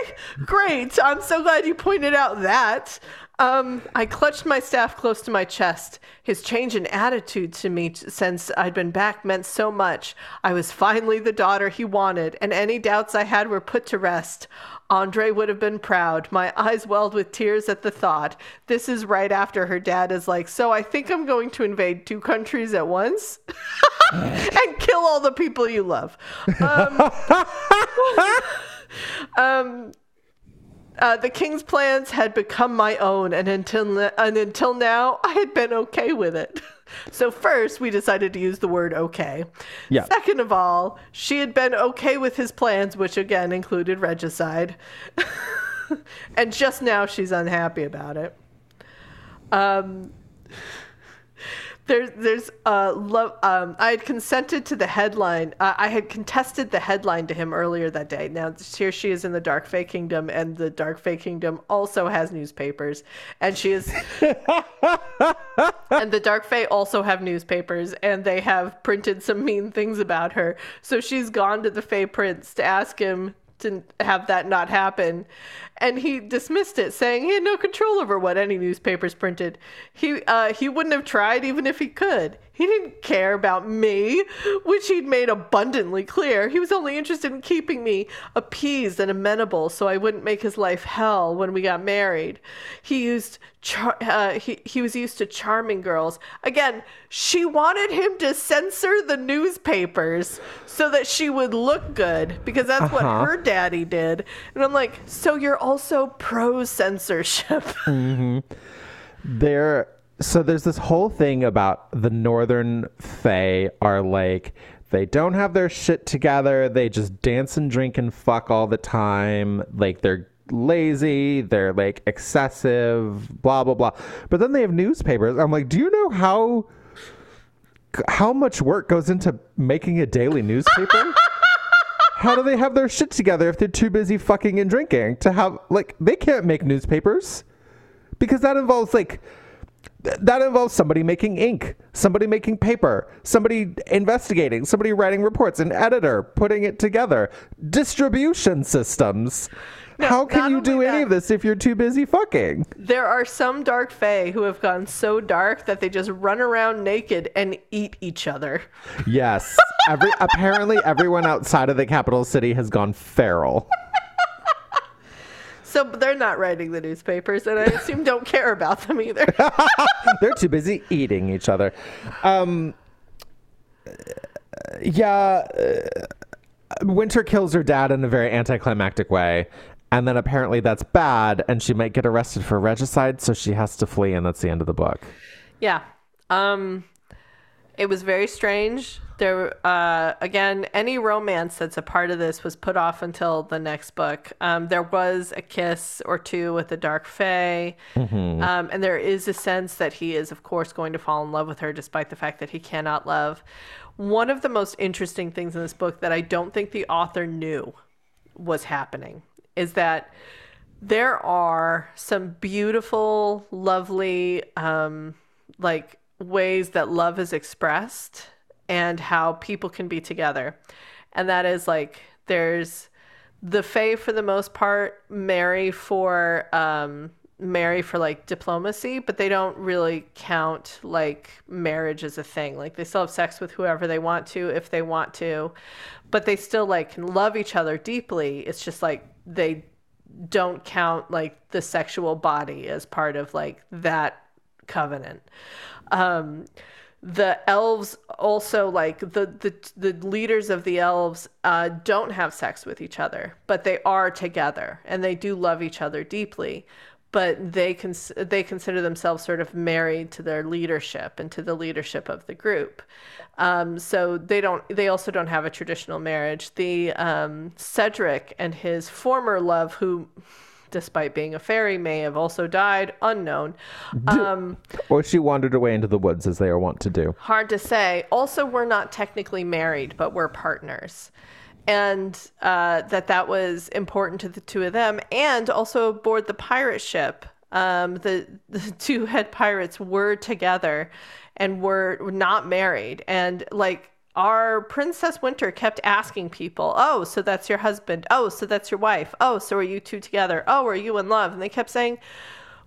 great. I'm so glad you pointed out that. Um, I clutched my staff close to my chest. His change in attitude to me since I'd been back meant so much. I was finally the daughter he wanted, and any doubts I had were put to rest. Andre would have been proud. My eyes welled with tears at the thought. This is right after her dad is like, So I think I'm going to invade two countries at once and kill all the people you love. Um, uh, the king's plans had become my own, and until and until now, I had been okay with it. So first, we decided to use the word "okay." Yeah. Second of all, she had been okay with his plans, which again included regicide. and just now, she's unhappy about it. Um, there's there's uh love um I had consented to the headline uh, I had contested the headline to him earlier that day. Now here she is in the Dark Fae Kingdom and the Dark Fae Kingdom also has newspapers. And she is and the Dark Fae also have newspapers and they have printed some mean things about her. So she's gone to the Fae Prince to ask him to have that not happen. And he dismissed it, saying he had no control over what any newspapers printed. He uh, he wouldn't have tried even if he could. He didn't care about me, which he'd made abundantly clear. He was only interested in keeping me appeased and amenable so I wouldn't make his life hell when we got married. He used char- uh, he, he was used to charming girls. Again, she wanted him to censor the newspapers so that she would look good because that's what Uh-huh. her daddy did. And I'm like, so you're also pro censorship. Mm-hmm. there so there's this whole thing about the northern fae are like they don't have their shit together. They just dance and drink and fuck all the time. Like they're lazy. They're like excessive blah blah blah. But then they have newspapers. I'm like do you know how how much work goes into making a daily newspaper how do they have their shit together if they're too busy fucking and drinking to have like they can't make newspapers. Because that involves like th- that involves somebody making ink somebody making paper somebody investigating somebody writing reports an editor putting it together distribution systems how can you do any that- of this if you're too busy fucking there are some dark fae who have gone so dark that they just run around naked and eat each other. yes every apparently everyone outside of the capital city has gone feral So they're not writing the newspapers, and I assume don't care about them either. they're too busy eating each other. Um, yeah, uh, Winter kills her dad in a very anticlimactic way, And then apparently that's bad, and she might get arrested for regicide, so she has to flee, and that's the end of the book. Yeah. Um it was very strange. There uh again, any romance that's a part of this was put off until the next book. Um there was a kiss or two with the Dark Fae. Um and there is a sense that he is of course going to fall in love with her despite the fact that he cannot love. One of the most interesting things in this book that I don't think the author knew was happening is that there are some beautiful, lovely, um, like ways that love is expressed and how people can be together. And that is like there's the Fae for the most part marry for um, marry for like diplomacy, but they don't really count like marriage as a thing. Like they still have sex with whoever they want to if they want to, but they still like can love each other deeply. It's just like they don't count like the sexual body as part of like that covenant. Um, the elves also like the the the leaders of the elves uh, don't have sex with each other, but they are together and they do love each other deeply. But they cons- they consider themselves sort of married to their leadership and to the leadership of the group. Um, so they don't. They also don't have a traditional marriage. The um, Cedric and his former love, who, despite being a fairy, may have also died, unknown. Um, Or she wandered away into the woods, as they are wont to do. hard to say. Also, we're not technically married, but we're partners. And uh, that that was important to the two of them. And also aboard the pirate ship, um, the, the two head pirates were together and were not married. And like our Princess Winter kept asking people, Oh, so that's your husband. Oh, so that's your wife. Oh, so are you two together? Oh, are you in love? And they kept saying,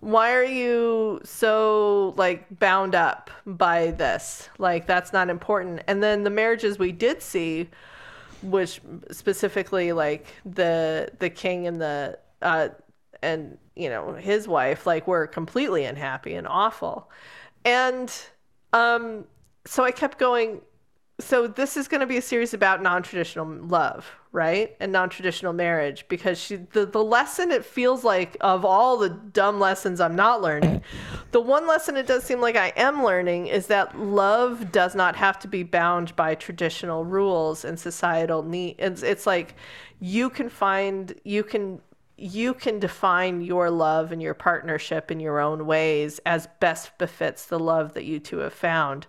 why are you so like bound up by this like that's not important and then the marriages we did see which specifically like the the king and the uh and you know his wife like were completely unhappy and awful. And um so i kept going so this is going to be a series about non-traditional love right? And non-traditional marriage because she the, the lesson it feels like of all the dumb lessons i'm not learning the one lesson it does seem like i am learning is that love does not have to be bound by traditional rules and societal need it's, it's like you can find you can you can define your love and your partnership in your own ways as best befits the love that you two have found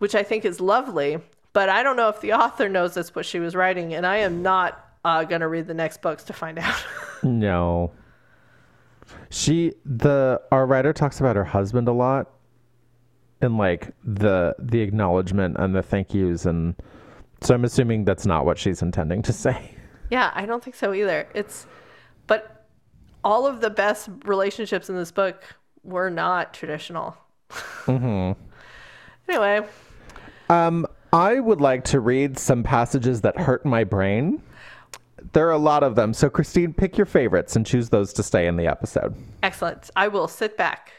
which I think is lovely. But I don't know if the author knows that's what she was writing, and I am not uh, going to read the next books to find out. No. She the our writer talks about her husband a lot and like the the acknowledgement and the thank yous and so I'm assuming that's not what she's intending to say. yeah, I don't think so either. It's, but all of the best relationships in this book were not traditional. Hmm. Anyway, Um I would like to read some passages that hurt my brain. There are a lot of them. So Christine, pick your favorites and choose those to stay in the episode. excellent. I will sit back.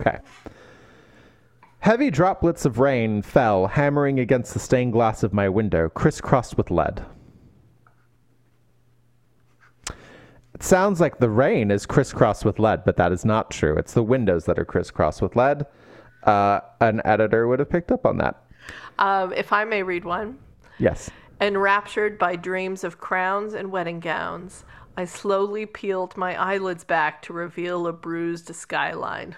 Okay. Heavy droplets of rain fell, hammering against the stained glass of my window, crisscrossed with lead. It sounds like the rain is crisscrossed with lead, but that is not true. It's the windows that are crisscrossed with lead. Uh, an editor would have picked up on that. Um, if I may read one. Yes. Enraptured by dreams of crowns and wedding gowns, I slowly peeled my eyelids back to reveal a bruised skyline.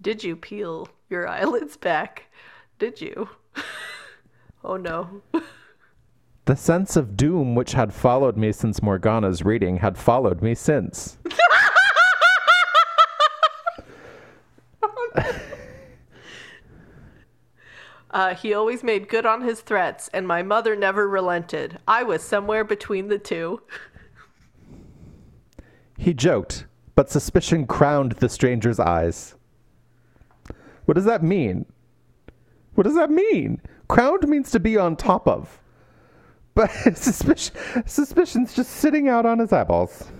Did you peel your eyelids back? Did you? oh no. The sense of doom which had followed me since Morgana's reading had followed me since. Uh, he always made good on his threats, and my mother never relented. I was somewhere between the two. He joked, but suspicion crowned the stranger's eyes. What does that mean? What does that mean? Crowned means to be on top of. But suspicion, suspicion's just sitting out on his eyeballs.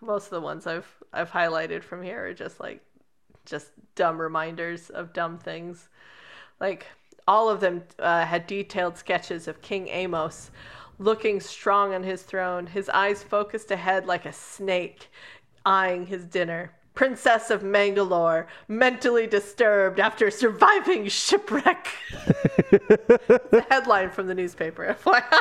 Most of the ones I've I've highlighted from here are just like just dumb reminders of dumb things. Like all of them uh, had detailed sketches of King Amos looking strong on his throne, his eyes focused ahead like a snake, eyeing his dinner. Princess of Mangalore, mentally disturbed after surviving shipwreck. the headline from the newspaper, FYI.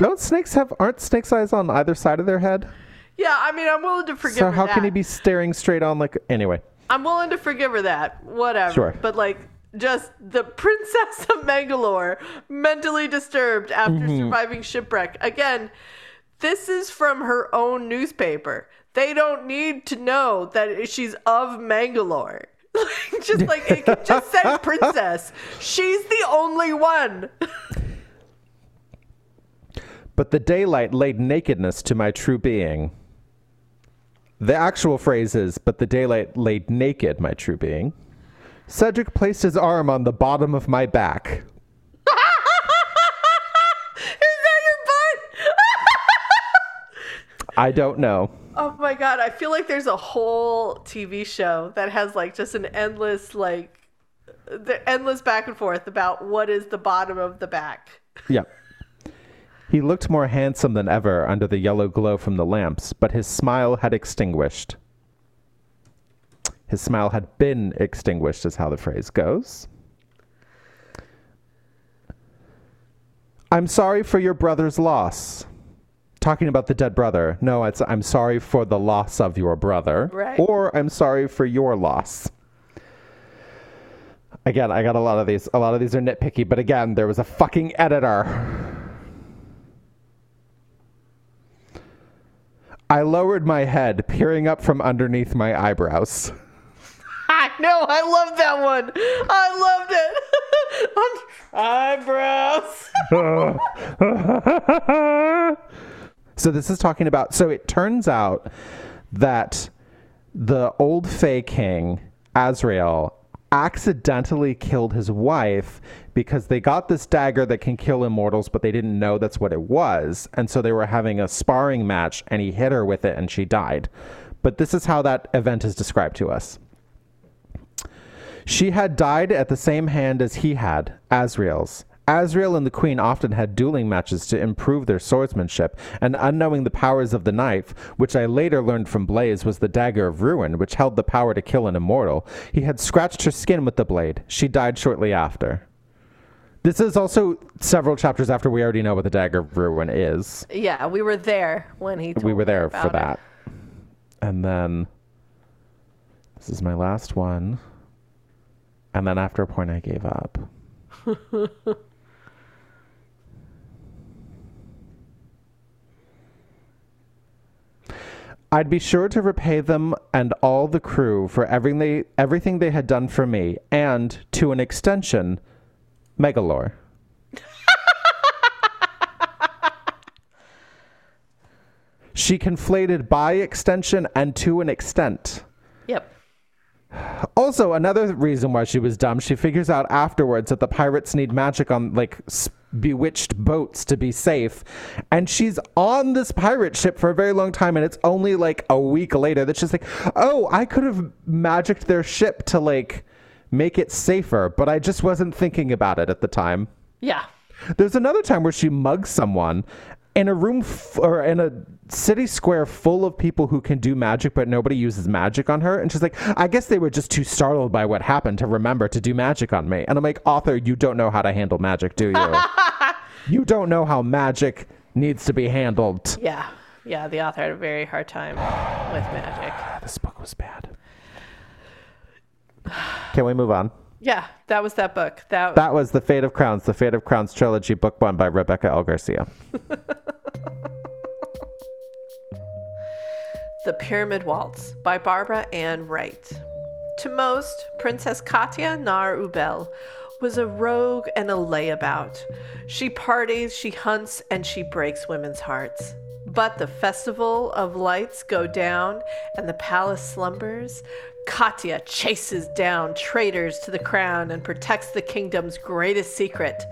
Don't snakes have aren't snakes' eyes on either side of their head? yeah, I mean, I'm willing to forgive So how can he be staring straight on like anyway? I'm willing to forgive her that. Whatever. Sure. But like just the princess of Mangalore mentally disturbed after Mm-hmm. surviving shipwreck. Again, this is from her own newspaper. They don't need to know that she's of Mangalore. Just like it could just say princess. She's the only one. But the daylight laid nakedness to my true being. The actual phrase is, but the daylight laid naked my true being. Cedric placed his arm on the bottom of my back. Is that your butt? I don't know. Oh my god, I feel like there's a whole TV show that has like just an endless like the endless back and forth about what is the bottom of the back. Yep. He looked more handsome than ever under the yellow glow from the lamps, but his smile had extinguished. His smile had been extinguished, is how the phrase goes. I'm sorry for your brother's loss. Talking about the dead brother. No, it's I'm sorry for the loss of your brother. Right. Or I'm sorry for your loss. Again, I got a lot of these. A lot of these are nitpicky, but again, there was a fucking editor. I lowered my head, peering up from underneath my eyebrows. Know, I love that one. I loved it. Eyebrows. So this is talking about. So it turns out that the old Fae King Azrael accidentally killed his wife because they got this dagger that can kill immortals, but they didn't know that's what it was, and so they were having a sparring match, and he hit her with it, and she died. But this is how that event is described to us. She had died at the same hand as he had, Azrael's. Azrael and the queen often had dueling matches to improve their swordsmanship, and unknowing the powers of the knife, which I later learned from Blaze was the dagger of ruin, which held the power to kill an immortal, he had scratched her skin with the blade. She died shortly after. This is also several chapters after we already know what the dagger of ruin is. Yeah, we were there when he. We were there for it. that. And then this is my last one. And then after a point, I gave up. I'd be sure to repay them and all the crew for everything they, everything they had done for me, and, to an extension, Megalore. she conflated by extension and to an extent. Also, another reason why she was dumb, she figures out afterwards that the pirates need magic on like bewitched boats to be safe. And she's on this pirate ship for a very long time, and it's only like a week later that she's like, oh, I could have magicked their ship to like make it safer, but I just wasn't thinking about it at the time. Yeah. There's another time where she mugs someone in a room f- or in a city square full of people who can do magic, but nobody uses magic on her. And she's like, I guess they were just too startled by what happened to remember to do magic on me. And I'm like, author, you don't know how to handle magic, do you? you don't know how magic needs to be handled. Yeah. Yeah. The author had a very hard time with magic. This book was bad. Can we move on? Yeah, that was that book. That, That was The Fate of Crowns, The Fate of Crowns trilogy, book one by Rebecca L. Garcia. The Pyramid Waltz by Barbara Ann Wright. To most, Princess Katya Nar Umbriel was a rogue and a layabout. She parties, she hunts, and she breaks women's hearts. But the festival of lights go down and the palace slumbers. Katya chases down traitors to the crown and protects the kingdom's greatest secret.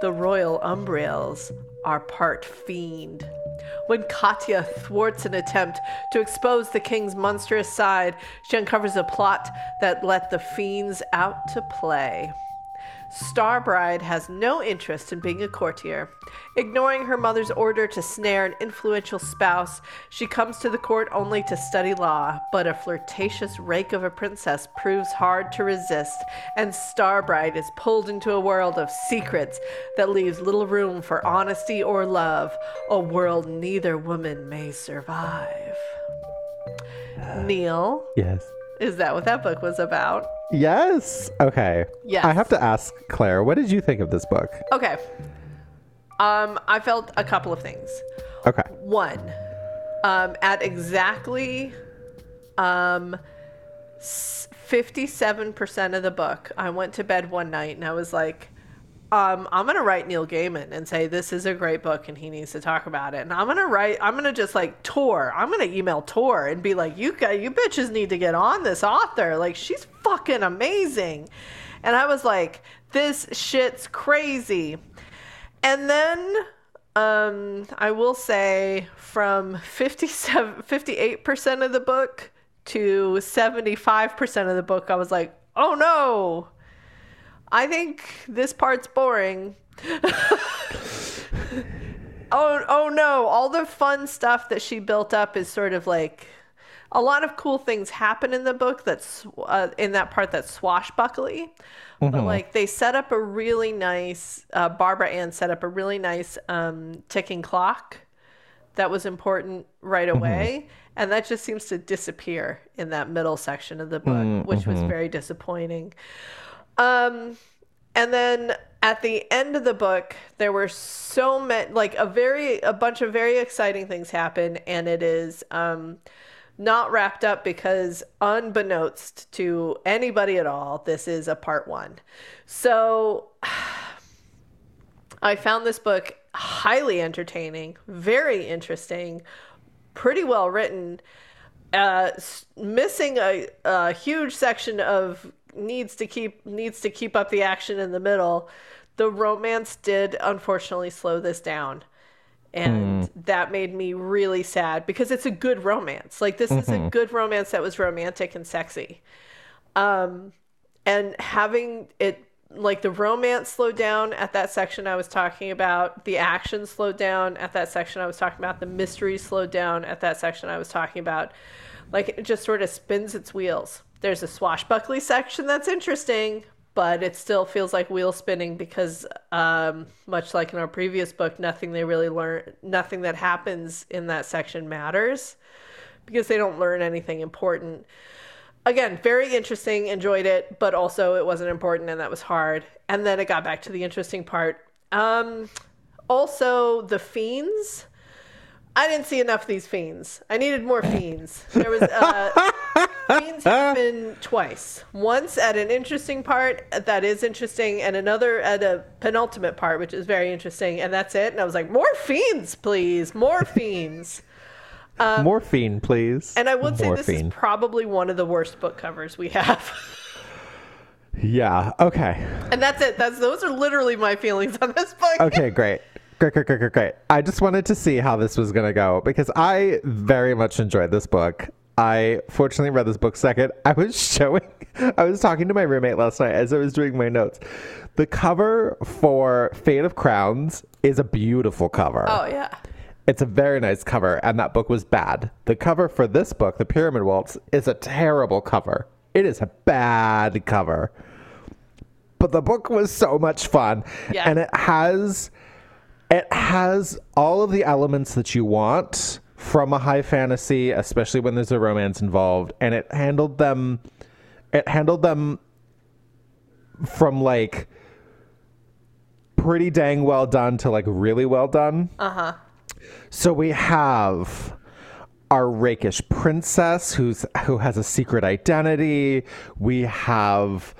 The royal umbriels are part fiend. When Katya thwarts an attempt to expose the king's monstrous side, she uncovers a plot that let the fiends out to play. Starbride has no interest in being a courtier. Ignoring her mother's order to snare an influential spouse, she comes to the court only to study law, but a flirtatious rake of a princess proves hard to resist, and Starbride is pulled into a world of secrets that leaves little room for honesty or love, a world neither woman may survive. Uh, Neil, Yes. Is that what that book was about? Yes. Okay. Yes. I have to ask Claire, what did you think of this book? Okay. Um, I felt a couple of things. Okay. One, um, at exactly um, 57% of the book, I went to bed one night and I was like, um, I'm gonna write Neil Gaiman and say this is a great book and he needs to talk about it. And I'm gonna write, I'm gonna just like Tor, I'm gonna email Tor and be like, you guys, you bitches need to get on this author. Like she's fucking amazing. And I was like, this shit's crazy. And then um, I will say from 57, 58% of the book to 75% of the book, I was like, oh no, I think this part's boring. oh, oh no, all the fun stuff that she built up is sort of like a lot of cool things happen in the book that's uh, in that part that's swashbuckly. But like they set up a really nice uh, barbara ann set up a really nice um, ticking clock that was important right away. And that just seems to disappear in that middle section of the book which was very disappointing um and then at the end of the book there were so many like a very a bunch of very exciting things happen and it is um not wrapped up because unbeknownst to anybody at all this is a part one. So i found this book highly entertaining very interesting pretty well written uh, missing a, a huge section of needs to keep needs to keep up the action in the middle. The romance did unfortunately slow this down. And that made me really sad because it's a good romance. Like this is a good romance that was romantic and sexy. Um and having it like the romance slowed down at that section I was talking about, the action slowed down at that section I was talking about, the mystery slowed down at that section I was talking about. Like it just sort of spins its wheels. There's a swashbuckly section that's interesting, but it still feels like wheel spinning because um, much like in our previous book, nothing they really learn, nothing that happens in that section matters because they don't learn anything important again, very interesting, enjoyed it, but also it wasn't important and that was hard. And then it got back to the interesting part. Um, also, the fiends. I didn't see enough of these fiends. I needed more fiends. There was uh, fiends happen twice. Once at an interesting part that is interesting, and another at a penultimate part, which is very interesting, and that's it. And I was like, more fiends, please, more fiends. Morphine, please. Um, And I would say this is probably one of the worst book covers we have. Yeah. Okay. and that's it. That's those are literally my feelings on this book. Okay, great. Great, great, great, great, great. I just wanted to see how this was going to go because I very much enjoyed this book. I fortunately read this book second. I was showing, I was talking to my roommate last night as I was doing my notes. The cover for Fate of Crowns is a beautiful cover. Oh yeah. It's a very nice cover, and that book was bad. The cover for this book, The Pyramid Waltz, is a terrible cover. It is a bad cover. But the book was so much fun. Yeah. And it has it has all of the elements that you want from a high fantasy, especially when there's a romance involved, and it handled them it handled them from like pretty dang well done to like really well done. Uh-huh. So we have our rakish princess who's who has a secret identity. We have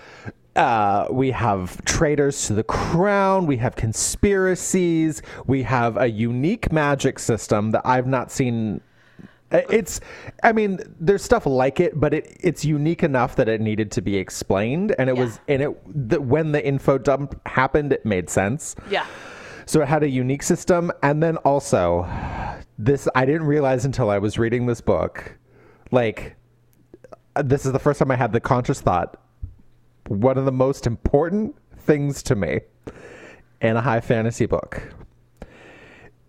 uh, we have traitors to the crown. We have conspiracies. We have a unique magic system that I've not seen. It's, I mean, there's stuff like it, but it it's unique enough that it needed to be explained, and it Yeah. was, and it the, when the info dump happened, it made sense. Yeah. So it had a unique system. And then also, this I didn't realize until I was reading this book. Like, this is the first time I had the conscious thought. One of the most important things to me in a high fantasy book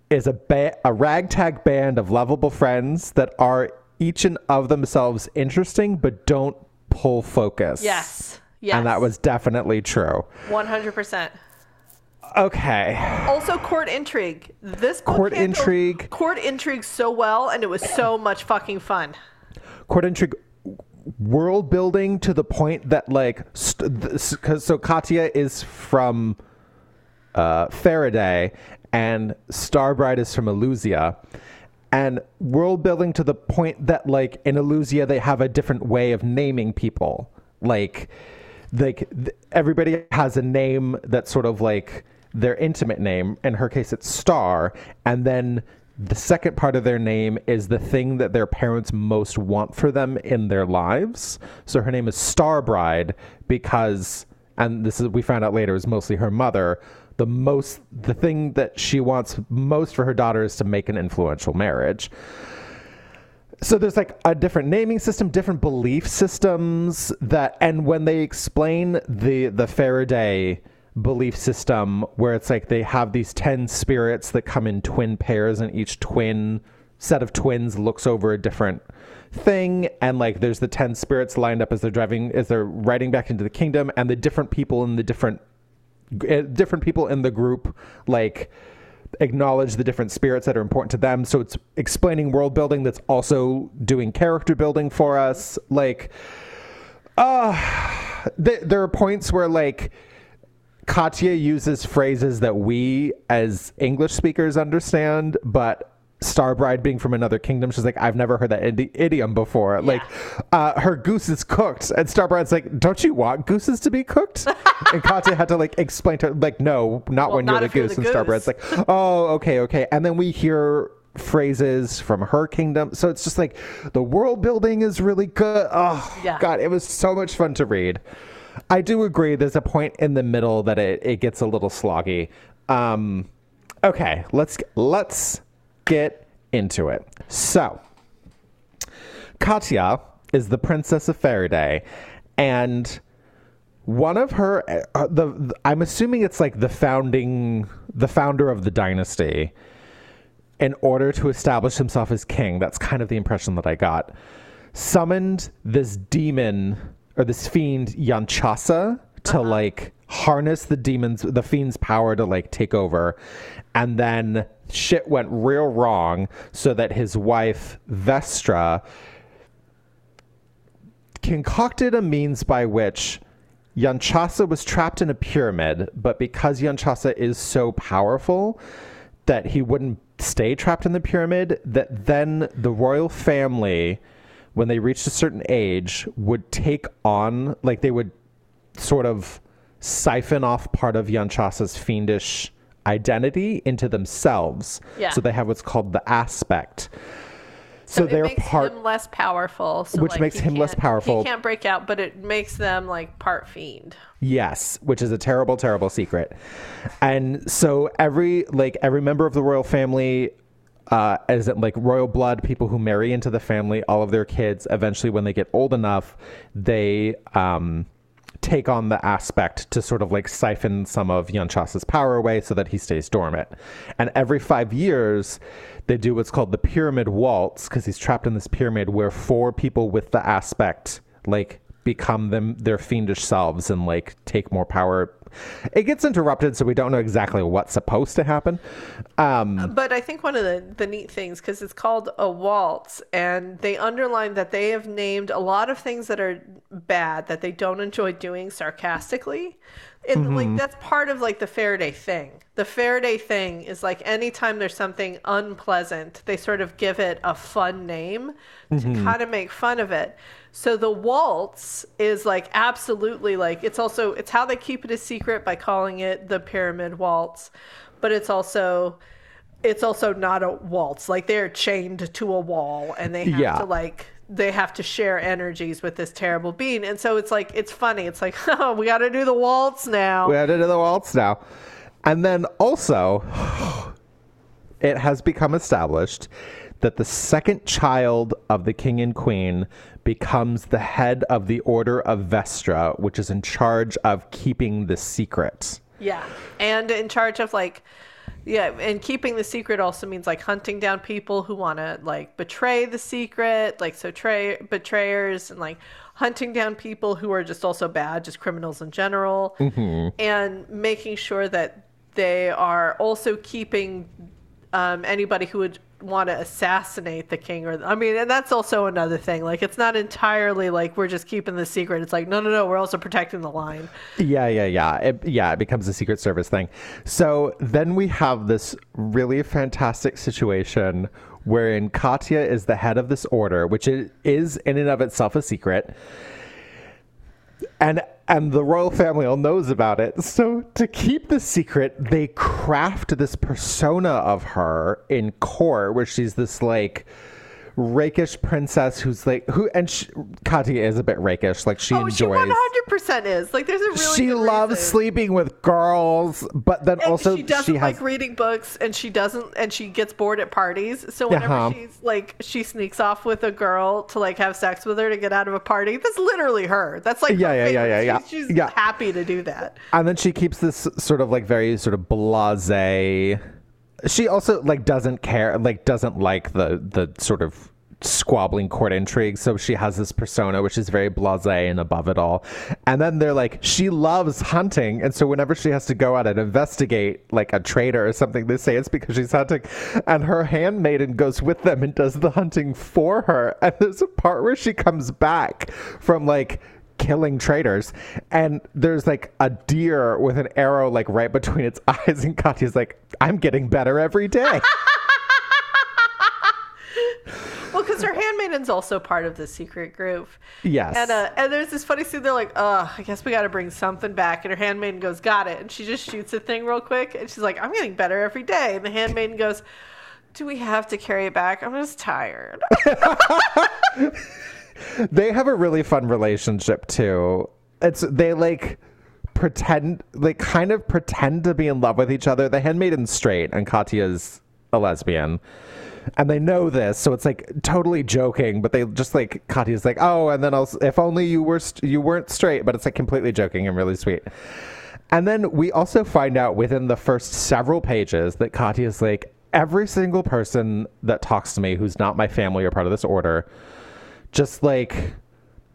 is a ba- a ragtag band of lovable friends that are each and of themselves interesting but don't pull focus. Yes. Yes. And that was definitely true. 100%. Okay. Also, court intrigue. This Court intrigue. Court intrigue so well, and it was so much fucking fun. Court intrigue world building to the point that like st- so Katya is from uh, Farraday and Starbride is from Allusia and world building to the point that like in Allusia they have a different way of naming people. Like like th- everybody has a name that's sort of like their intimate name. In her case it's Star. And then the second part of their name is the thing that their parents most want for them in their lives. So her name is Starbride because, and this is we found out later is mostly her mother. The most, the thing that she wants most for her daughter is to make an influential marriage. So there's like a different naming system, different belief systems that, and when they explain the the Farraday belief system where it's like they have these 10 spirits that come in twin pairs and each twin set of twins looks over a different thing. And like there's the 10 spirits lined up as they're driving as they're riding back into the kingdom and the different people in the different uh, different people in the group like acknowledge the different spirits that are important to them. So it's explaining world building that's also doing character building for us. Like uh th- there are points where like Katya uses phrases that we as English speakers understand, but Starbride being from another kingdom, she's like, I've never heard that idi- idiom before. Like, uh, her goose is cooked, and Starbride's like, Don't you want gooses to be cooked? and Katya had to like explain to her, like, No, not Well, when not you're the you're goose. and Starbride's goose. like, Oh, okay, okay. And then we hear phrases from her kingdom. So it's just like the world building is really good. Oh, Yeah. God, it was so much fun to read. I do agree. There's a point in the middle that it, it gets a little sloggy. Um, okay, let's let's get into it. So, Katya is the princess of Farraday, and one of her uh, the, the I'm assuming it's like the founding the founder of the dynasty in order to establish himself as king. That's kind of the impression that I got. Summoned this demon or this fiend Yanchasa to uh-huh. like harness the demons the fiend's power to like take over. And then shit went real wrong so that his wife Vestra concocted a means by which Yanchasa was trapped in a pyramid, but because Yanchasa is so powerful that he wouldn't stay trapped in the pyramid, that then the royal family, when they reached a certain age, would take on, like they would sort of siphon off part of Yanchasa's fiendish identity into themselves. Yeah. So they have what's called the aspect. So, it they're makes part less powerful. So Which like, makes him less powerful. He can't break out, but it makes them like part fiend. Yes, which is a terrible, terrible secret. And so every like every member of the royal family, uh, as in, like royal blood, people who marry into the family, all of their kids, eventually when they get old enough, they um, take on the aspect to sort of like siphon some of Yanchasa's power away so that he stays dormant. And every five years, they do what's called the pyramid waltz because he's trapped in this pyramid where four people with the aspect like become them their fiendish selves and like take more power. It gets interrupted, so we don't know exactly what's supposed to happen. Um, But I think one of the, the neat things, because it's called a waltz, and they underline that they have named a lot of things that are bad that they don't enjoy doing sarcastically. And like that's part of like the Farraday thing. The Farraday thing is like anytime there's something unpleasant, they sort of give it a fun name to kind of make fun of it. So the waltz is like absolutely like it's also it's how they keep it a secret by calling it the pyramid waltz, but it's also it's also not a waltz. Like they're chained to a wall and they have Yeah. to like they have to share energies with this terrible being. And so it's like it's funny. It's like, oh, we got to do the waltz now. we to do the waltz now. And then also, it has become established that the second child of the king and queen becomes the head of the Order of Vestra, which is in charge of keeping the secret. Yeah. And in charge of like yeah, and keeping the secret also means like hunting down people who want to like betray the secret, like so tra- betrayers and like hunting down people who are just also bad, just criminals in general, and making sure that they are also keeping um, anybody who would want to assassinate the king or I mean and that's also another thing like it's not entirely like we're just keeping the secret it's like no no no we're also protecting the line Yeah, yeah, yeah. It, yeah, it becomes a Secret Service thing. So then we have this really fantastic situation wherein Katya is the head of this order, which is in and of itself a secret. And and the royal family all knows about it. So to keep the secret, they craft this persona of her in court where she's this like rakish princess who's like who and she, Katya is a bit rakish like she oh she 100% is like there's a really she loves reason. sleeping with girls, but then And also she doesn't has like reading books and she doesn't and she gets bored at parties so whenever Uh-huh. she's like she sneaks off with a girl to like have sex with her to get out of a party that's literally her that's like Yeah, yeah, yeah, yeah, yeah. she's, she's Yeah. happy to do that and then she keeps this sort of like very sort of blasé. She also like doesn't care, like doesn't like the the sort of squabbling court intrigue. So she has this persona which is very blasé and above it all. And then they're like, she loves hunting, and so whenever she has to go out and investigate like a traitor or something, they say it's because she's hunting. And her handmaiden goes with them and does the hunting for her. And there's a part where she comes back from like killing traitors. And there's like a deer with an arrow like right between its eyes and Katya's like I'm getting better every day. well because her handmaiden's also part of the secret group. Yes. and uh and there's this funny scene they're like uh i guess we gotta bring something back. And her handmaiden goes got it. And she just shoots a thing real quick and she's like i'm getting better every day. And the handmaiden goes do we have to carry it back? I'm just tired they have a really fun relationship too. It's they like pretend like kind of pretend to be in love with each other. The handmaiden's straight and Katya's a lesbian. And they know this, so it's like totally joking, but they just like Katya's like, "Oh, and then I'll if only you were st- you weren't straight," but it's like completely joking and really sweet. And then we also find out within the first several pages that Katya's like, every single person that talks to me who's not my family or part of this order, just like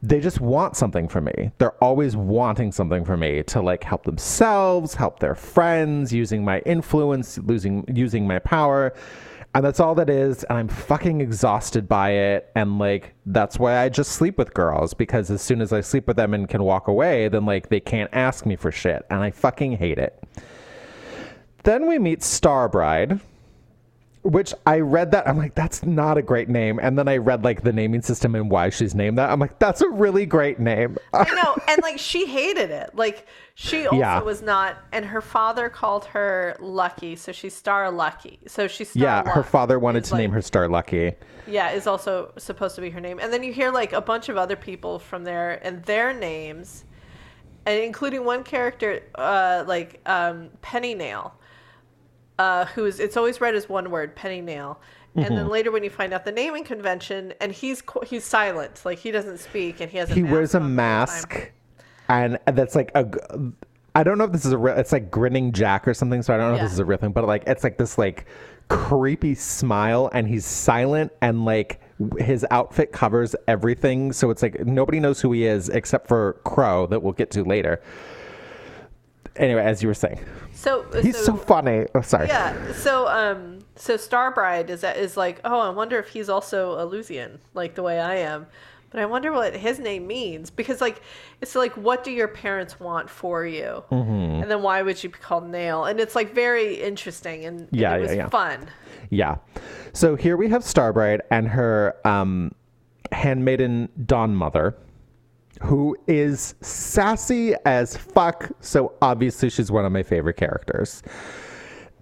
they just want something from me. They're always wanting something from me to like help themselves, help their friends, using my influence, losing using my power. And that's all that is, and I'm fucking exhausted by it. And like that's why I just sleep with girls because as soon as I sleep with them and can walk away, then like they can't ask me for shit, and I fucking hate it. Then we meet Starbride, which I read that I'm like that's not a great name, and then I read like the naming system and why she's named that. I'm like that's a really great name. I know, and like she hated it. Like she also Yeah. was not, and her father called her Lucky, so she's Star Lucky. So she's Star yeah, her father wanted to name her Star Lucky. Yeah, is also supposed to be her name. And then you hear like a bunch of other people from there and their names, and including one character, uh, like um, Pennynail, uh, who's it's always read as one word, Pennynail. And Mm-hmm. then later, when you find out the naming convention, and he's he's silent, like he doesn't speak, and he has a He wears a on the whole time. mask, and that's like a. I don't know if this is a real. It's like grinning Jack or something. So I don't know if this is a real thing, but like it's like this like creepy smile, and he's silent, and like his outfit covers everything. So it's like nobody knows who he is except for Crow, that we'll get to later. Anyway, as you were saying, So he's so, funny. Oh, sorry. Yeah. So um so Starbride is that is like, oh, I wonder if he's also a Lusian, like the way I am. But I wonder what his name means because like it's like what do your parents want for you? Mm-hmm. And then why would you be called Nail? And it's like very interesting and, and Yeah, it was yeah, yeah. fun. Yeah. So here we have Starbride and her um, handmaiden Dawnmother, who is sassy as fuck. So obviously she's one of my favorite characters.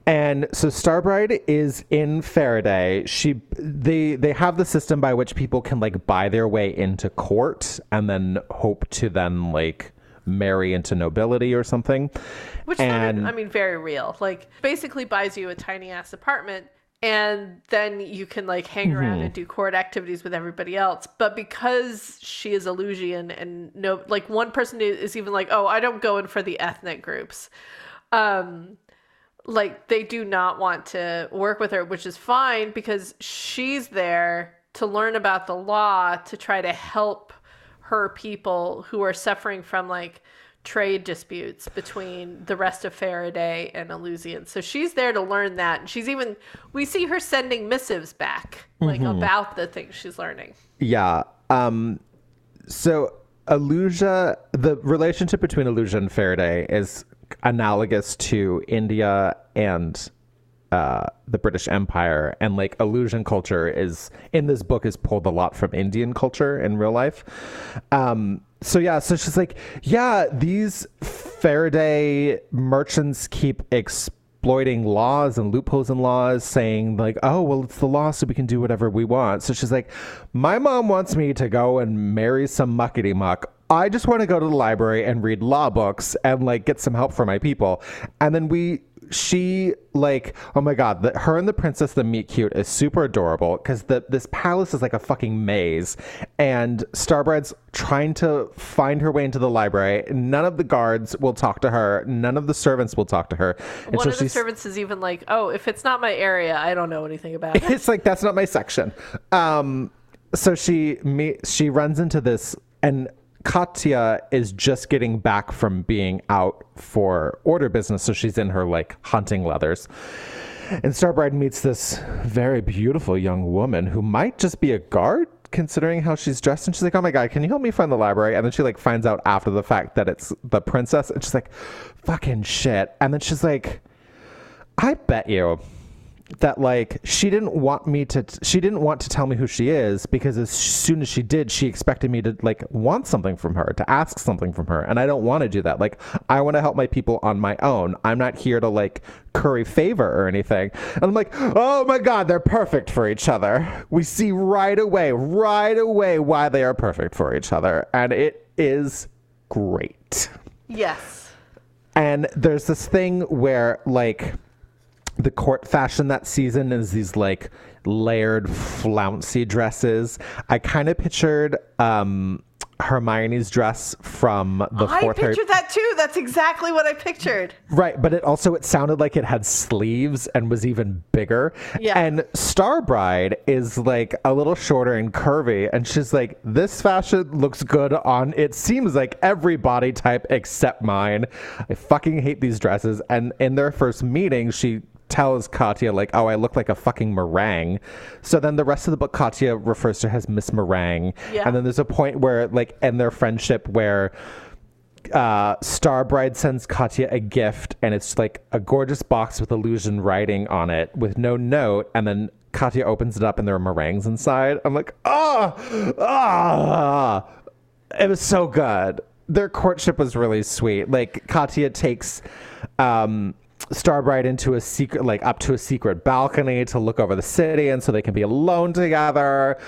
And so Starbride is in Farraday. She they they have the system by which people can like buy their way into court and then hope to then like marry into nobility or something. Which and sounded, I mean, very real. Like basically buys you a tiny ass apartment and then you can like hang around and do court activities with everybody else. But because she is Allusian and no like one person is even like oh i don't go in for the ethnic groups. Um like they do not want to work with her which is fine because she's there to learn about the law to try to help her people who are suffering from like trade disputes between the rest of Farraday and Allusian. So she's there to learn that. And she's even we see her sending missives back like about the things she's learning. Yeah. Um so Allusia the relationship between Allusia and Farraday is analogous to India and uh, the British Empire and like Allusian culture is in this book is pulled a lot from Indian culture in real life. Um, so yeah, so she's like, yeah, these Farraday merchants keep exploiting laws and loopholes in laws, saying like, oh well, it's the law, so we can do whatever we want. So she's like, my mom wants me to go and marry some muckety muck. I just want to go to the library and read law books and like get some help for my people. And then we she like oh my god the, her and the princess the meet cute is super adorable because the this palace is like a fucking maze. And starbride's trying to find her way into the library. None of the guards will talk to her. None of the servants will talk to her. And One so of the servants is even like, "Oh, if it's not my area, I don't know anything about it." it's like that's not my section. Um so she me she runs into this and Katya is just getting back from being out for order business, so she's in her like hunting leathers. And Starbride meets this very beautiful young woman who might just be a guard, considering how she's dressed. And she's like, "Oh my god, can you help me find the library?" And then she like finds out after the fact that it's the princess, and she's like, "Fucking shit!" And then she's like, "I bet you." That like she didn't want me to she didn't want to tell me who she is because as soon as she did she expected me to like want something from her to ask something from her. And i don't want to do that. Like i want to help my people on my own. I'm not here to like curry favor or anything. And i'm like oh my god they're perfect for each other. We see right away right away why they are perfect for each other. And it is great. Yes. and there's this thing where like the court fashion that season is these like layered flouncy dresses. I kind of pictured um Hermione's dress from the I fourth Harry pictured that too. That's exactly what I pictured. Right, but it also it sounded like it had sleeves and was even bigger. Yeah. And Starbride is like a little shorter and curvy, and she's like, "This fashion looks good on." It seems like every body type except mine. I fucking hate these dresses. And in their first meeting, she tells Katya like, "Oh, I look like a fucking meringue." So then the rest of the book, Katya refers to her as Miss Meringue. Yeah. And then there's a point where, like, in their friendship, where uh, Starbride sends Katya a gift, and it's like a gorgeous box with Allusian writing on it with no note, and then Katya opens it up, and there are meringues inside. I'm like, ah, ah. It was so good. Their courtship was really sweet. Like Katya takes um, Starbride into a secret, like up to a secret balcony to look over the city, and so they can be alone together.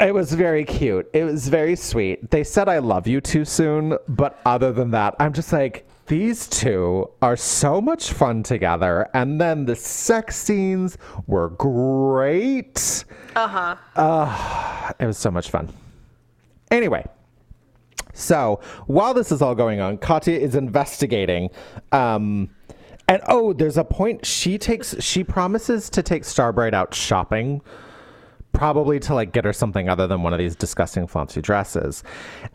It was very cute. It was very sweet. They said I love you too soon, but other than that, I'm just like, these two are so much fun together. And then the sex scenes were great. Uh huh. Uh, It was so much fun. Anyway, so while this is all going on, Katya is investigating. Um, and oh, there's a point she takes, she promises to take Starbride out shopping, probably to like get her something other than one of these disgusting flouncy dresses.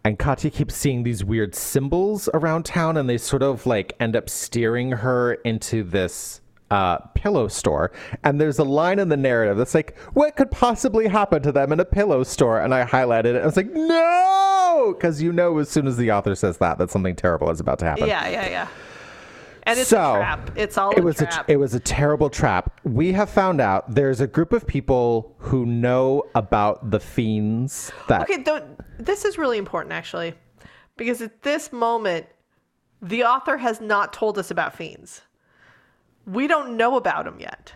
And Katya keeps seeing these weird symbols around town, and they sort of like end up steering her into this uh, pillow store. And there's a line in the narrative that's like, what could possibly happen to them in a pillow store? And I highlighted it. I was like, no! Because you know, as soon as the author says that, that something terrible is about to happen. Yeah, yeah, yeah. And it's So, a trap. It's all It a was a, trap. it was a terrible trap. We have found out there's a group of people who know about the fiends that Okay, th- this is really important actually, because at this moment, the author has not told us about fiends. We don't know about them yet.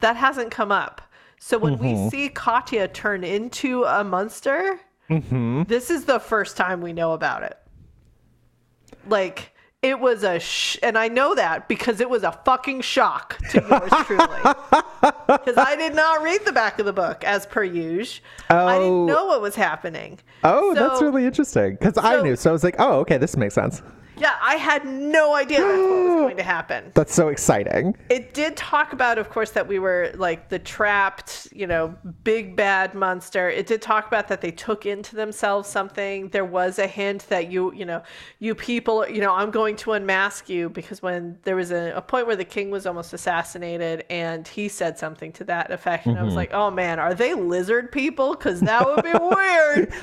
That hasn't come up. So when Mm-hmm. we see Katya turn into a monster, Mm-hmm. this is the first time we know about it. Like it was a sh- and I know that because it was a fucking shock to yours truly. Because I did not read the back of the book as per usual. I Oh. didn't know what was happening. Oh, that's really interesting. Because I knew, so I was like, oh, okay, this makes sense. I had no idea that's what was going to happen. That's so exciting. It did talk about, of course, that we were like the trapped, you know, big bad monster. It did talk about that they took into themselves something. There was a hint that you, you know, you people, you know, I'm going to unmask you because when there was a, a point where the king was almost assassinated and he said something to that effect, and I was mm-hmm. like, oh man, are they lizard people? Because that would be weird.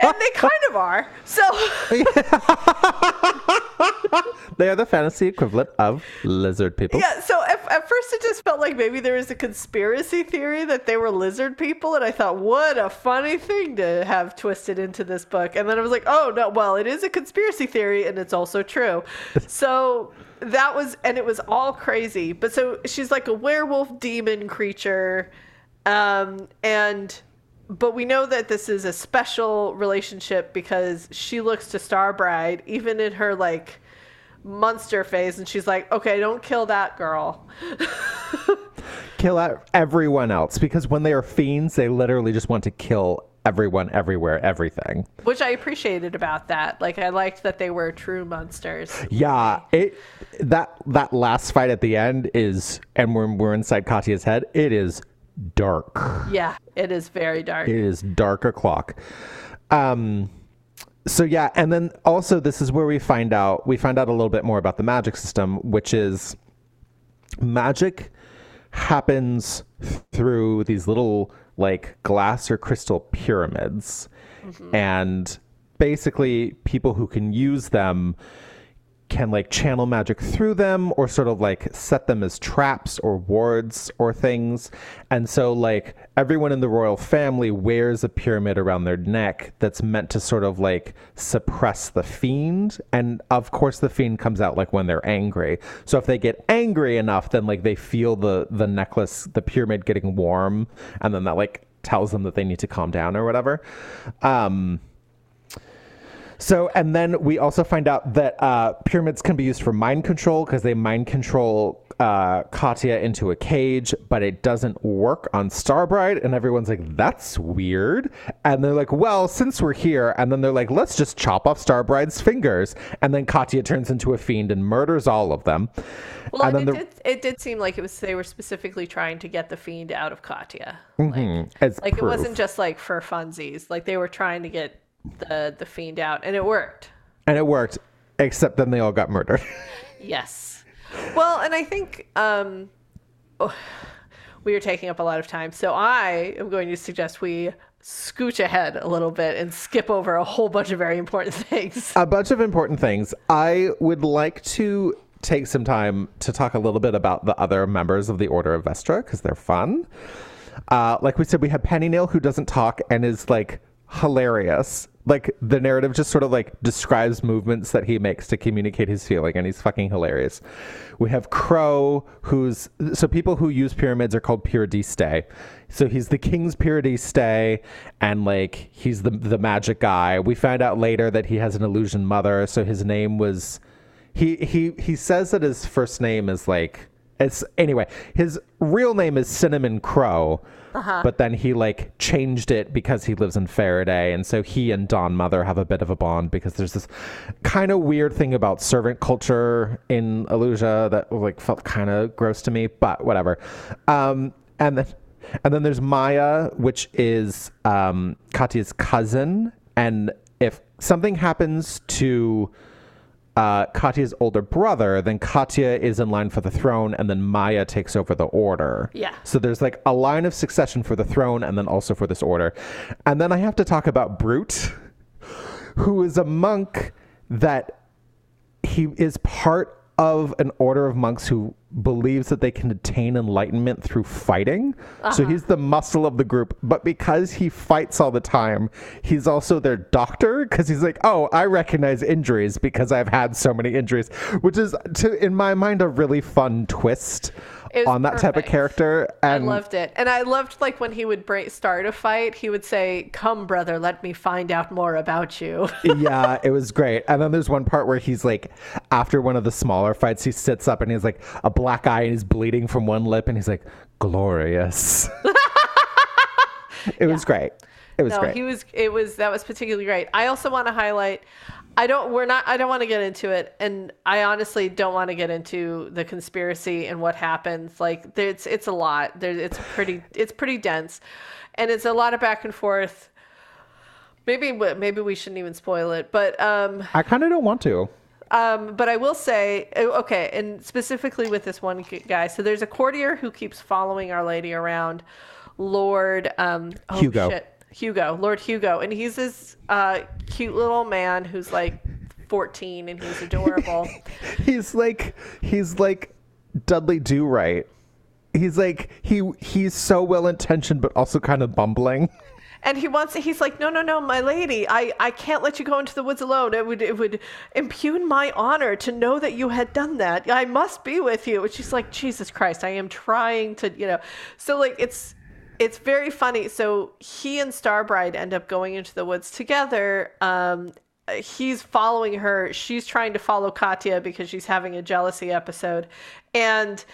and they kind of are. So. They are the fantasy equivalent of lizard people. Yeah, so at, at first it just felt like maybe there was a conspiracy theory that they were lizard people, and I thought, what a funny thing to have twisted into this book. And then I was like, oh no, well, it is a conspiracy theory, and it's also true. so that was, and it was all crazy. But so she's like a werewolf demon creature, um, and but we know that this is a special relationship because she looks to Starbride even in her like monster phase and she's like okay don't kill that girl. Kill out everyone else because when they are fiends, they literally just want to kill everyone, everywhere, everything. which i appreciated about that. Like i liked that they were true monsters. Yeah, it that that last fight at the end is, and when we're inside Katya's head, it is dark. yeah it is very dark It is dark o'clock. Um, so yeah, and then also this is where we find out we find out a little bit more about the magic system, which is magic happens through these little like glass or crystal pyramids, and basically people who can use them can like channel magic through them or sort of like set them as traps or wards or things. And so like everyone in the royal family wears a pyramid around their neck that's meant to sort of like suppress the fiend. And of course the fiend comes out like when they're angry. So if they get angry enough, then like they feel the the necklace, the pyramid getting warm, and then that like tells them that they need to calm down or whatever. Um so, and then we also find out that uh, pyramids can be used for mind control because they mind control uh, Katya into a cage, but it doesn't work on Starbride. And everyone's like, that's weird. And they're like, well, since we're here, and then they're like, let's just chop off Starbride's fingers. And then Katya turns into a fiend and murders all of them. well and, it, the- did, it did seem like it was they were specifically trying to get the fiend out of katya like, As like it wasn't just like for funsies like they were trying to get the the fiend out and it worked And it worked, except then they all got murdered. Yes. Well, and I think um, oh, we are taking up a lot of time. So I am going to suggest we scooch ahead a little bit and skip over a whole bunch of very important things. a bunch of important things. I would like to take some time to talk a little bit about the other members of the Order of Vestra because they're fun. Uh, like we said, we have Pennynail who doesn't talk and is like hilarious. Like the narrative just sort of like describes movements that he makes to communicate his feeling, and he's fucking hilarious. We have Crow, who's so people who use pyramids are called Pyradiste. So he's the king's Pyradiste, and like he's the the magic guy. We find out later that he has an Allusian mother, so his name was he he he says that his first name is like it's anyway his real name is cinnamon crow but then he like changed it because he lives in farraday and so he and dawnmother have a bit of a bond because there's this kind of weird thing about servant culture in allusia that like felt kind of gross to me but whatever. Um and then and then there's maya which is um katya's cousin and if something happens to uh, Katya's older brother, then Katya is in line for the throne, and then Maya takes over the order. Yeah. So there's like a line of succession for the throne, and then also for this order. And then I have to talk about Brute, who is a monk that he is part of an order of monks who believes that they can attain enlightenment through fighting. So uh-huh. he's the muscle of the group, but because he fights all the time, he's also their doctor because he's like, "Oh, I recognize injuries because I've had so many injuries," which is to in my mind a really fun twist on that type of character. And I loved it. And I loved like when he would break, start a fight, he would say, Come, brother, let me find out more about you. yeah, it was great. And then there's one part where he's like, after one of the smaller fights, he sits up and he's like a black eye and he's bleeding from one lip and he's like, glorious. it was great. It was no, great. he was, it was, that was particularly great. I also want to highlight, I don't, we're not, I don't want to get into it. And I honestly don't want to get into the conspiracy and what happens. Like, there- it's, it's a lot. There, it's pretty, it's pretty dense. And it's a lot of back and forth. Maybe, maybe we shouldn't even spoil it. But, um, I kind of don't want to. Um, but I will say, oh, okay, and specifically with this one guy. So there's a courtier who keeps following Our Lady around, Lord um, oh, Hugo. shit, Hugo, Lord Hugo, and he's this uh, cute little man who's like 14 and he's adorable. He's like, he's like Dudley Do Right. He's like, he he's so well intentioned, but also kind of bumbling. and he wants he's like no no no my lady i i can't let you go into the woods alone it would it would impugn my honor to know that you had done that i must be with you and she's like jesus christ i am trying to you know so like it's it's very funny so he and starbride end up going into the woods together um he's following her she's trying to follow katya because she's having a jealousy episode and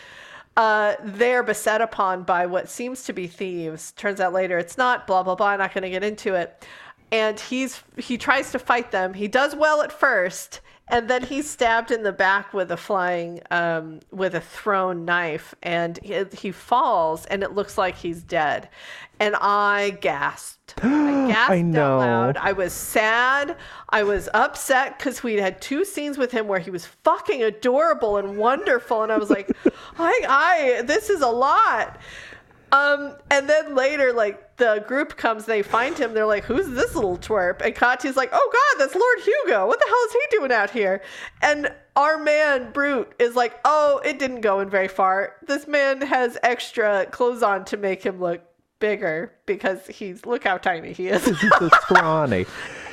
uh, they're beset upon by what seems to be thieves. Turns out later it's not. Blah blah blah. I'm not going to get into it. And he's he tries to fight them. He does well at first, and then he's stabbed in the back with a flying um, with a thrown knife, and he, he falls, and it looks like he's dead. And I gasped. I gasped I know. out loud. I was sad. I was upset because we had two scenes with him where he was fucking adorable and wonderful, and I was like, I, I, this is a lot. Um, and then later, like the group comes, they find him. They're like, "Who's this little twerp?" And Katya's like, "Oh God, that's Lord Hugo. What the hell is he doing out here?" And our man Brute is like, "Oh, it didn't go in very far. This man has extra clothes on to make him look." bigger because he's look how tiny he is He's so scrawny.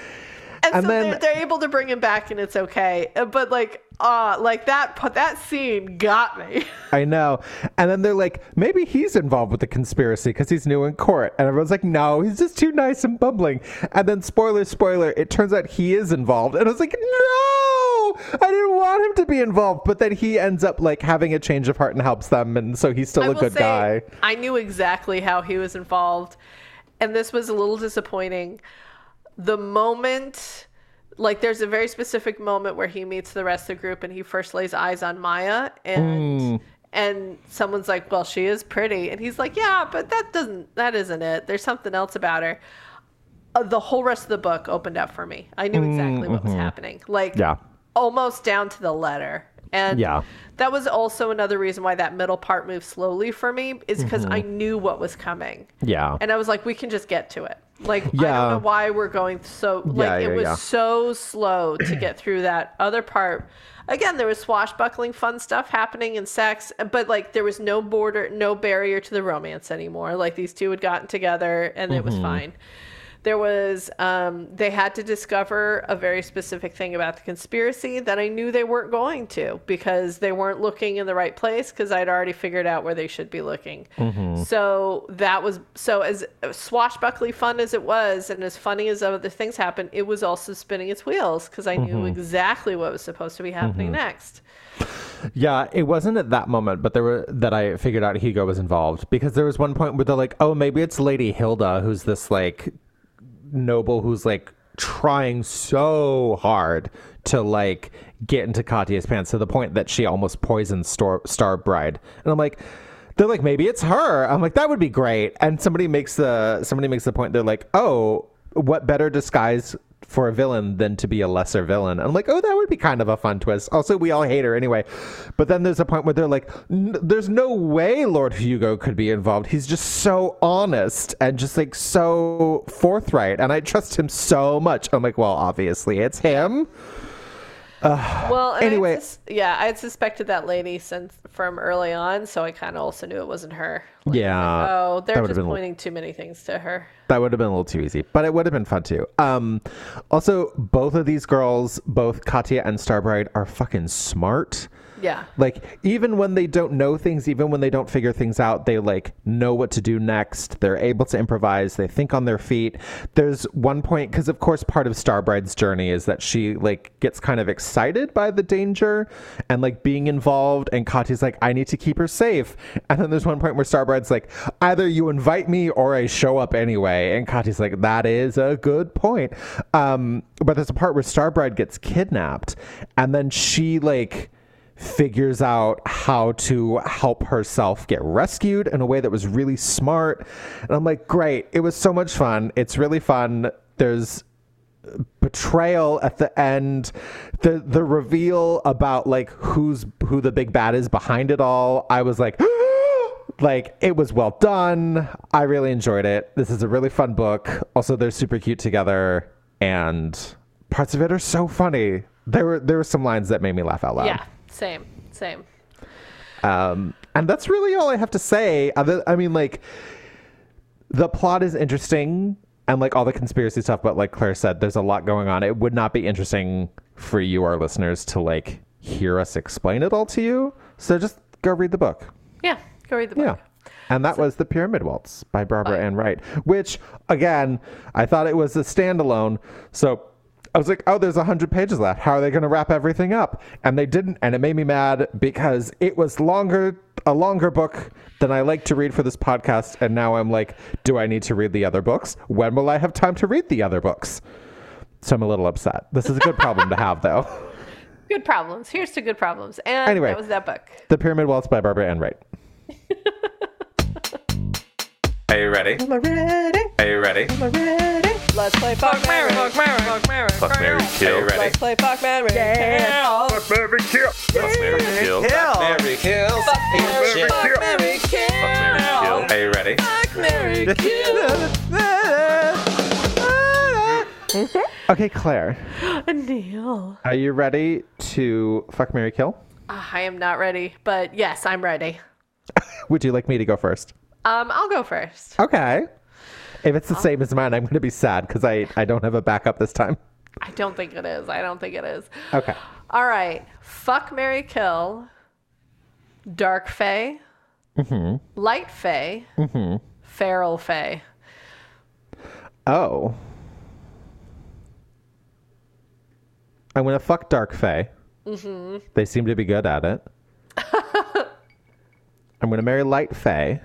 and, And so then- they're, they're able to bring him back and it's okay Uh, but like uh like that that scene got me I know. And then they're like, maybe he's involved with the conspiracy because he's new in court. And everyone's like, no, he's just too nice and bumbling. And then, spoiler, spoiler, it turns out he is involved. And I was like, no, I didn't want him to be involved. But then he ends up like having a change of heart and helps them. And so he's still I a good say, guy. I knew exactly how he was involved, and this was a little disappointing. The moment, like, there's a very specific moment where he meets the rest of the group, and he first lays eyes on Maya, and mm. and someone's like, "Well, she is pretty," and he's like, "Yeah, but that doesn't, that isn't it. There's something else about her." Uh, the whole rest of the book opened up for me. I knew exactly mm, what was mm-hmm. happening, like, Yeah. almost down to the letter. And Yeah. That was also another reason why that middle part moved slowly for me is because I knew what was coming. Yeah. And I was like, we can just get to it. Like, I don't know why we're going so, like, Yeah, it was yeah. so slow to get through that other part. Again, there was swashbuckling fun stuff happening and sex, but like there was no border, no barrier to the romance anymore. Like these two had gotten together and it Mm-hmm. was fine there was um, they had to discover a very specific thing about the conspiracy that i knew they weren't going to because they weren't looking in the right place because i'd already figured out where they should be looking. Mm-hmm. So that was so as swashbuckly fun as it was and as funny as other things happened it was also spinning its wheels because i knew mm-hmm. exactly what was supposed to be happening mm-hmm. next. Yeah, it wasn't at that moment, but there were that I figured out Hugo was involved because there was one point where they're like, "Oh, maybe it's Lady Hilda, who's this like noble who's like trying so hard to like get into Katya's pants to the point that she almost poisons Star Starbride." And I'm like, they're like, maybe it's her. I'm like, that would be great. And somebody makes the somebody makes the point. They're like, oh, what better disguise for a villain than to be a lesser villain? I'm like, oh, that would be kind of a fun twist. Also, we all hate her anyway. But then there's a point where they're like, there's no way Lord Hugo could be involved. He's just so honest and just like so forthright, and I trust him so much. I'm like, well, obviously it's him. well and I Anyway. sus- yeah i had suspected that lady since from early on so i kind of also knew it wasn't her Like, Yeah, oh they're just pointing too many things to her That would have been a little too easy, but it would have been fun too. Um, also, both of these girls, both Katya and Starbride, are fucking smart. Yeah. Like even when they don't know things, even when they don't figure things out, they like know what to do next. They're able to improvise. They think on their feet. There's one point because of course part of Starbride's journey is that she like gets kind of excited by the danger and like being involved and Katya's like I need to keep her safe. And then there's one point where Starbride's like either you invite me or I show up anyway. And Katya's like that is a good point. Um but there's a part where Starbride gets kidnapped and then she like figures out how to help herself get rescued in a way that was really smart. And I'm like, great. It was so much fun. It's really fun. There's betrayal at the end the the reveal about like who's who the big bad is behind it all i was like like it was well done i really enjoyed it this is a really fun book also they're super cute together and parts of it are so funny there were there were some lines that made me laugh out loud Yeah. Same. Same. um, and that's really all I have to say. Other, I mean, like, the plot is interesting and like all the conspiracy stuff, but like Claire said, there's a lot going on. It would not be interesting for you, our listeners, to like hear us explain it all to you. So just go read the book. Yeah. Go read the book. Yeah. And that was The Pyramid Waltz by Barbara Ann Wright, which, again, I thought it was a standalone. So I was like, oh, there's 100 pages left. How are they going to wrap everything up? And they didn't. And it made me mad because it was longer, a longer book than I like to read for this podcast. And now I'm like, do I need to read the other books? When will I have time to read the other books? So I'm a little upset. This is a good problem to have, though. Good problems. Here's to good problems. And Anyway. that was that book. The Pyramid Waltz by Barbara Ann Wright. Are you ready? Are you ready? Let's play Fuck Marry. Fuck Marry. Fuck Marry. Fuck Marry Kill. Are you ready? Let's play Fuck Marry. Yeah. Fuck Marry Kill. Fuck Marry Kill. Fuck Marry Kill. Fuck Marry. Fuck Marry. Fuck Marry Kill. Are you ready? Fuck Marry. Kill. Okay, Claire, Neil. are you ready to fuck Marry Kill? Ah, I am not ready, but yes, I'm ready. Would you like me to go first? Um, I'll go first. Okay. If it's the same as mine, I'm going to be sad because I, I don't have a backup this time. I don't think it is. I don't think it is. Okay. All right. Fuck Marry Kill. Dark Fae. Light Fae. Feral Fae. Oh. I'm going to fuck Dark Fae. Mm-hmm. They seem to be good at it. I'm going to marry Light Fae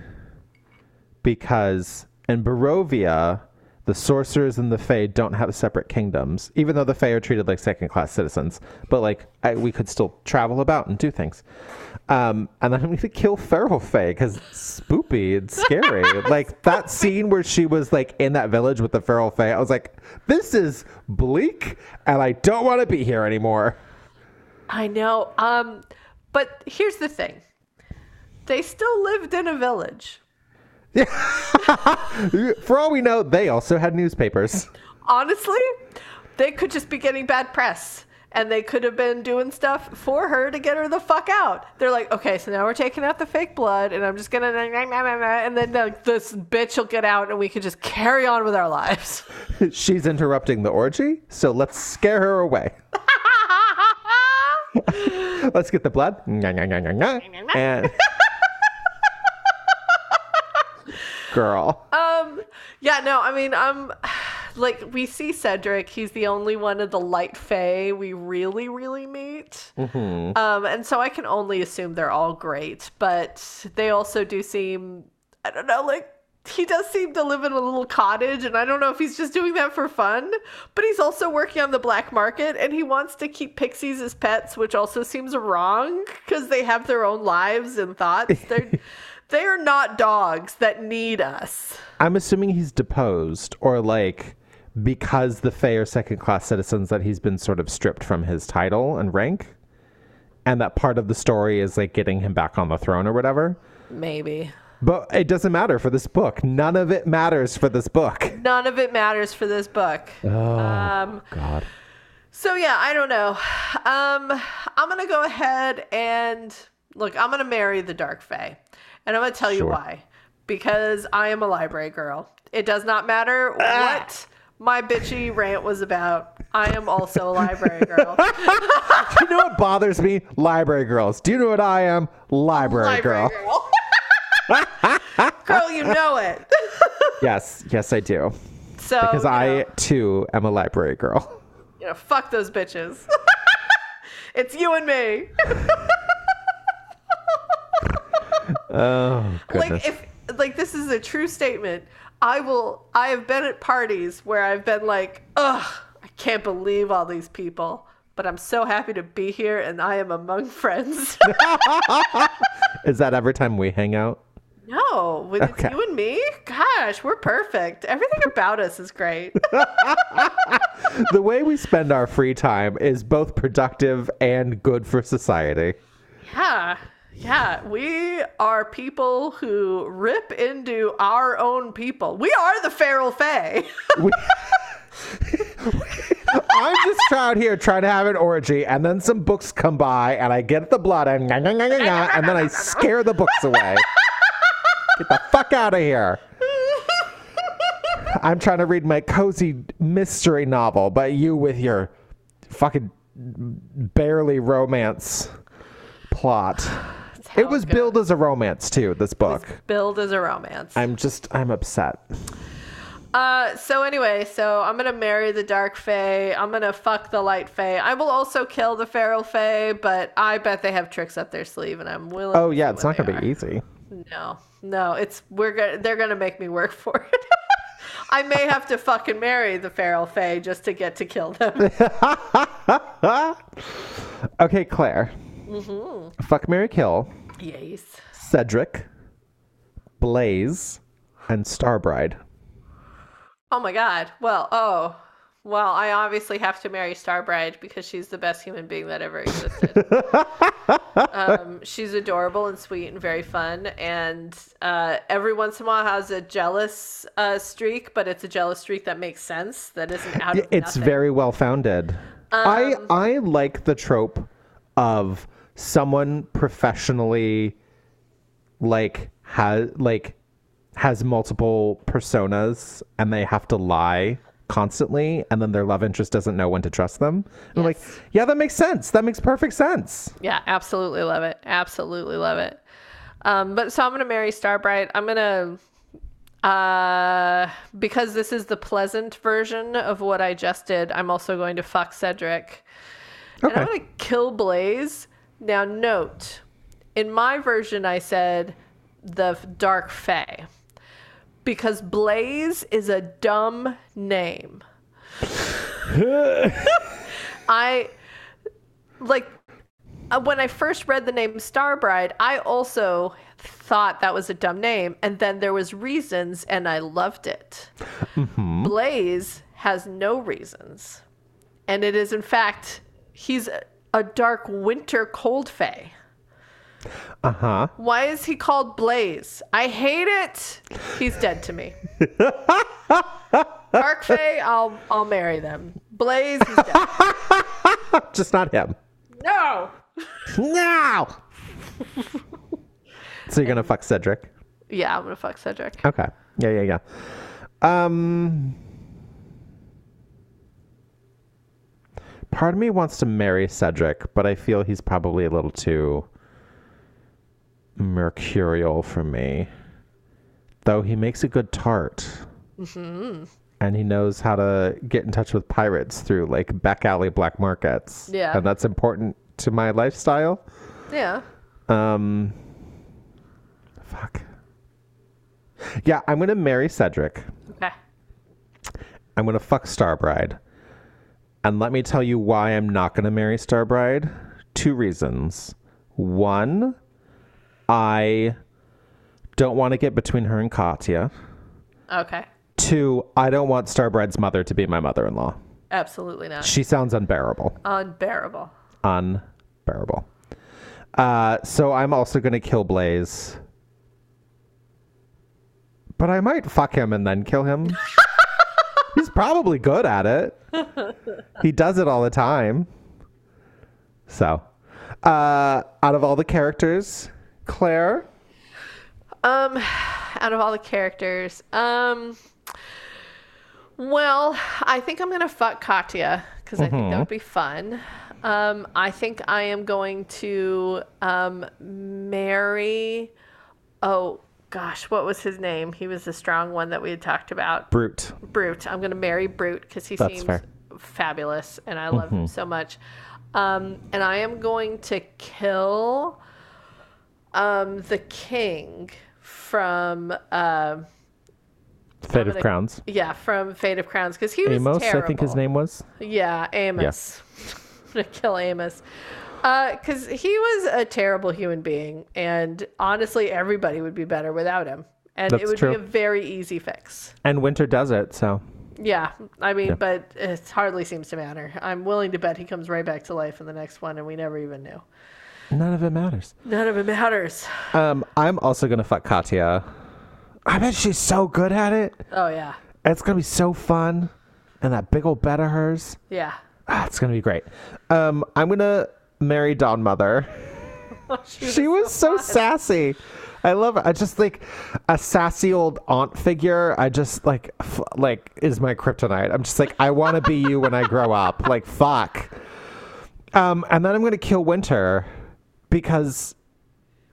because in Barovia, the sorcerers and the Fae don't have separate kingdoms, even though the Fae are treated like second class citizens. But like, I, we could still travel about and do things. Um, and then I'm going to kill Feral Fae because spoopy and scary. like that scene where she was like in that village with the Feral Fae, I was like, this is bleak and I don't want to be here anymore. I know. Um, but here's the thing. They still lived in a village. For all we know, they also had newspapers. Honestly, they could just be getting bad press. And they could have been doing stuff for her to get her the fuck out. They're like, okay, so now we're taking out the fake blood, and I'm just gonna, and then like, this bitch will get out, and we can just carry on with our lives. She's interrupting the orgy, so let's scare her away. let's get the blood. And girl. Um, yeah, no, I mean, um, like we see Cedric, he's the only one of the light fae we really, really meet. Um, and so I can only assume they're all great, but they also do seem, I don't know, like he does seem to live in a little cottage, and I don't know if he's just doing that for fun, but he's also working on the black market, and he wants to keep pixies as pets, which also seems wrong because they have their own lives and thoughts. They're they are not dogs that need us. I'm assuming he's deposed, or like because the Fae are second class citizens, that he's been sort of stripped from his title and rank. And that part of the story is like getting him back on the throne or whatever. Maybe. But it doesn't matter for this book. None of it matters for this book. None of it matters for this book. um, God. so yeah, I don't know. Um, I'm gonna go ahead and look. I'm gonna marry the Dark Fae, and I'm gonna tell you why. Because I am a library girl. It does not matter ah! what my bitchy rant was about. I am also a library girl. you know what bothers me? Library girls. Do you know what I am? Library, library girl. girl. girl, you know it. Yes, yes, I do. So Because I know, too am a library girl. you know, fuck those bitches. it's you and me. Oh goodness. like if like this is a true statement i will i have been at parties where i've been like ugh i can't believe all these people but i'm so happy to be here and i am among friends Is that every time we hang out? no with Okay. you and me gosh we're perfect everything about us is great the way we spend our free time is both productive and good for society. yeah yeah we are people who rip into our own people we are the feral fae We- I'm just out here trying to have an orgy, and then some books come by, and I get the blood, and, and then I scare the books away. Get the fuck out of here. I'm trying to read my cozy mystery novel, but you with your fucking barely romance plot. How It was billed as a romance too, this book. billed as a romance I'm just, I'm upset. Uh, so anyway, so I'm gonna marry the dark fae. I'm gonna fuck the light fae. I will also kill the feral fae, but I bet they have tricks up their sleeve, and I'm willing. Oh yeah, it's not gonna be easy. No, no, it's we're gonna they're gonna make me work for it. I may have to fucking marry the feral fae just to get to kill them. Okay, Claire. Fuck Marry Kill, yes. Cedric, Blaze, and Starbride. Oh my god. Well, oh. Well, I obviously have to marry Starbride because she's the best human being that ever existed. um, she's adorable and sweet and very fun, and uh, every once in a while has a jealous uh, streak, but it's a jealous streak that makes sense. That isn't out Yeah, it's nothing. very well founded. I Um, I like the trope of someone professionally like has like has multiple personas and they have to lie constantly and then their love interest doesn't know when to trust them. I'm like, yeah, that makes sense. That makes perfect sense. Yeah, absolutely love it. Absolutely love it. Um, but so I'm gonna marry Starbride. I'm gonna uh because this is the pleasant version of what I just did, I'm also going to fuck Cedric. Okay. And I'm gonna kill Blaze. Now note, in my version I said the dark fae. Because Blaze is a dumb name. I like uh, when I first read the name Starbride, I also thought that was a dumb name, and then there was reasons, and I loved it. Blaze has no reasons, and it is in fact he's a, dark winter cold fae. Uh-huh. Why is he called Blaze? I hate it. He's dead to me. Dark Fae, I'll I'll marry them. Blaze is dead. Just not him. No. No. so you're gonna fuck Cedric? Yeah, I'm gonna fuck Cedric. Okay. Yeah, yeah, yeah. Um Part of me wants to marry Cedric, but I feel he's probably a little too mercurial for me. Though he makes a good tart. Mm-hmm. And he knows how to get in touch with pirates through like back alley black markets. Yeah. And that's important to my lifestyle. Yeah. Um, fuck. Yeah, I'm gonna marry Cedric. Okay. I'm gonna fuck Starbride. And let me tell you why I'm not gonna marry Starbride. Two reasons. One, I don't want to get between her and Katya. Okay. Two, I don't want Starbride's mother to be my mother-in-law. Absolutely not. She sounds unbearable. Unbearable. unbearable. Uh, so I'm also going to kill Blaze. But I might fuck him and then kill him. He's probably good at it. He does it all the time. So, uh, out of all the characters, Claire, Um, out of all the characters, um, Well, I think I'm gonna fuck Katya because I think that would be fun. Um, I think I am going to um, marry. Oh gosh, what was his name? He was the strong one that we had talked about. Brute. Brute. I'm going to marry Brute because he That's seems fair. fabulous and I love him so much. Um, and I am going to kill um, the king from uh, Fate of gonna- Crowns. yeah from Fate of Crowns because he was Amos, terrible. I think his name was. Yeah, Amos. I'm gonna kill Amos. Because he was a terrible human being, and honestly, everybody would be better without him, and That's it would true. be a very easy fix. And Winter does it, so. Yeah, I mean, but it hardly seems to matter. I'm willing to bet he comes right back to life in the next one, and we never even knew. None of it matters. None of it matters. Um, I'm also gonna fuck Katya. I bet she's so good at it. Oh yeah, It's gonna be so fun. And that big old bed of hers. yeah. Ah, it's gonna be great. Um, I'm gonna marry Dawnmother. she was so sassy. I love it. I just like a sassy old aunt figure. I just like f- like is my kryptonite. I'm just like I want to be you when I grow up. Like fuck. Um, and then I'm gonna kill Winter because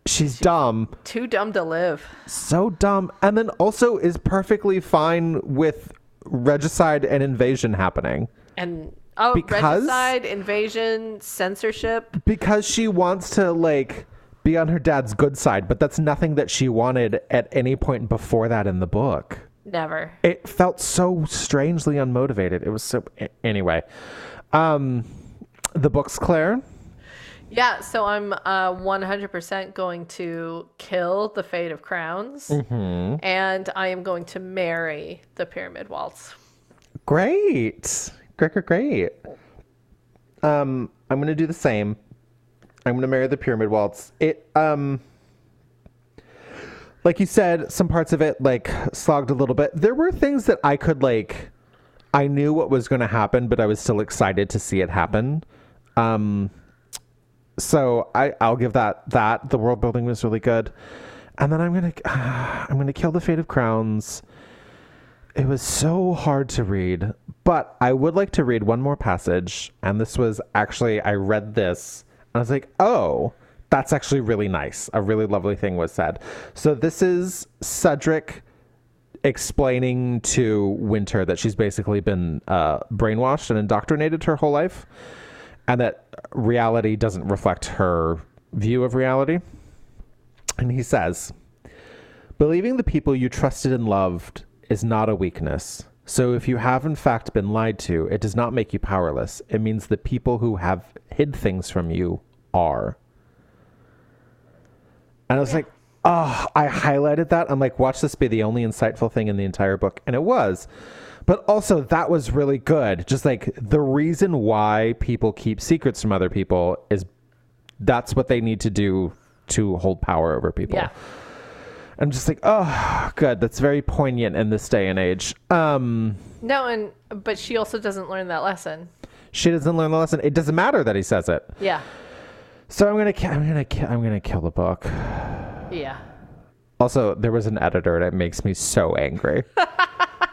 she's dumb, Too dumb to live. so dumb, and then also is perfectly fine with regicide and invasion happening. And oh, Because- regicide, invasion, censorship. because she wants to like be on her dad's good side, but that's nothing that she wanted at any point before that in the book. Never. It felt so strangely unmotivated. It was so anyway. Um the books Claire. Yeah, so I'm uh, 100% going to kill the Fate of Crowns, Mm-hmm. and I am going to marry the Pyramid Waltz. Great. Great, great, great. Um I'm to do the same. I'm to marry the pyramid waltz. It um like you said, some parts of it like slogged a little bit. There were things that I could like I knew what was to happen, but I was still excited to see it happen. Um so I I'll give that that the world building was really good. And then I'm going to I'm to kill the fate of crowns. It was so hard to read, but I would like to read one more passage. And this was actually, I read this and I was like, oh, that's actually really nice. A really lovely thing was said. So this is Cedric explaining to Winter that she's basically been uh, brainwashed and indoctrinated her whole life, and that reality doesn't reflect her view of reality. And he says, Believing the people you trusted and loved is not a weakness. So if you have in fact been lied to, it does not make you powerless. It means the people who have hid things from you are. And I was like, oh, I highlighted that. I'm like, watch this be the only insightful thing in the entire book. And it was. But also, that was really good. Just like the reason why people keep secrets from other people is that's what they need to do to hold power over people. Yeah. I'm just like, oh, good. That's very poignant in this day and age. Um, No, and but she also doesn't learn that lesson. she doesn't learn the lesson. It doesn't matter that he says it. Yeah. So I'm gonna, ki- I'm gonna, ki- I'm gonna kill the book. Yeah. Also, there was an editor, and it makes me so angry.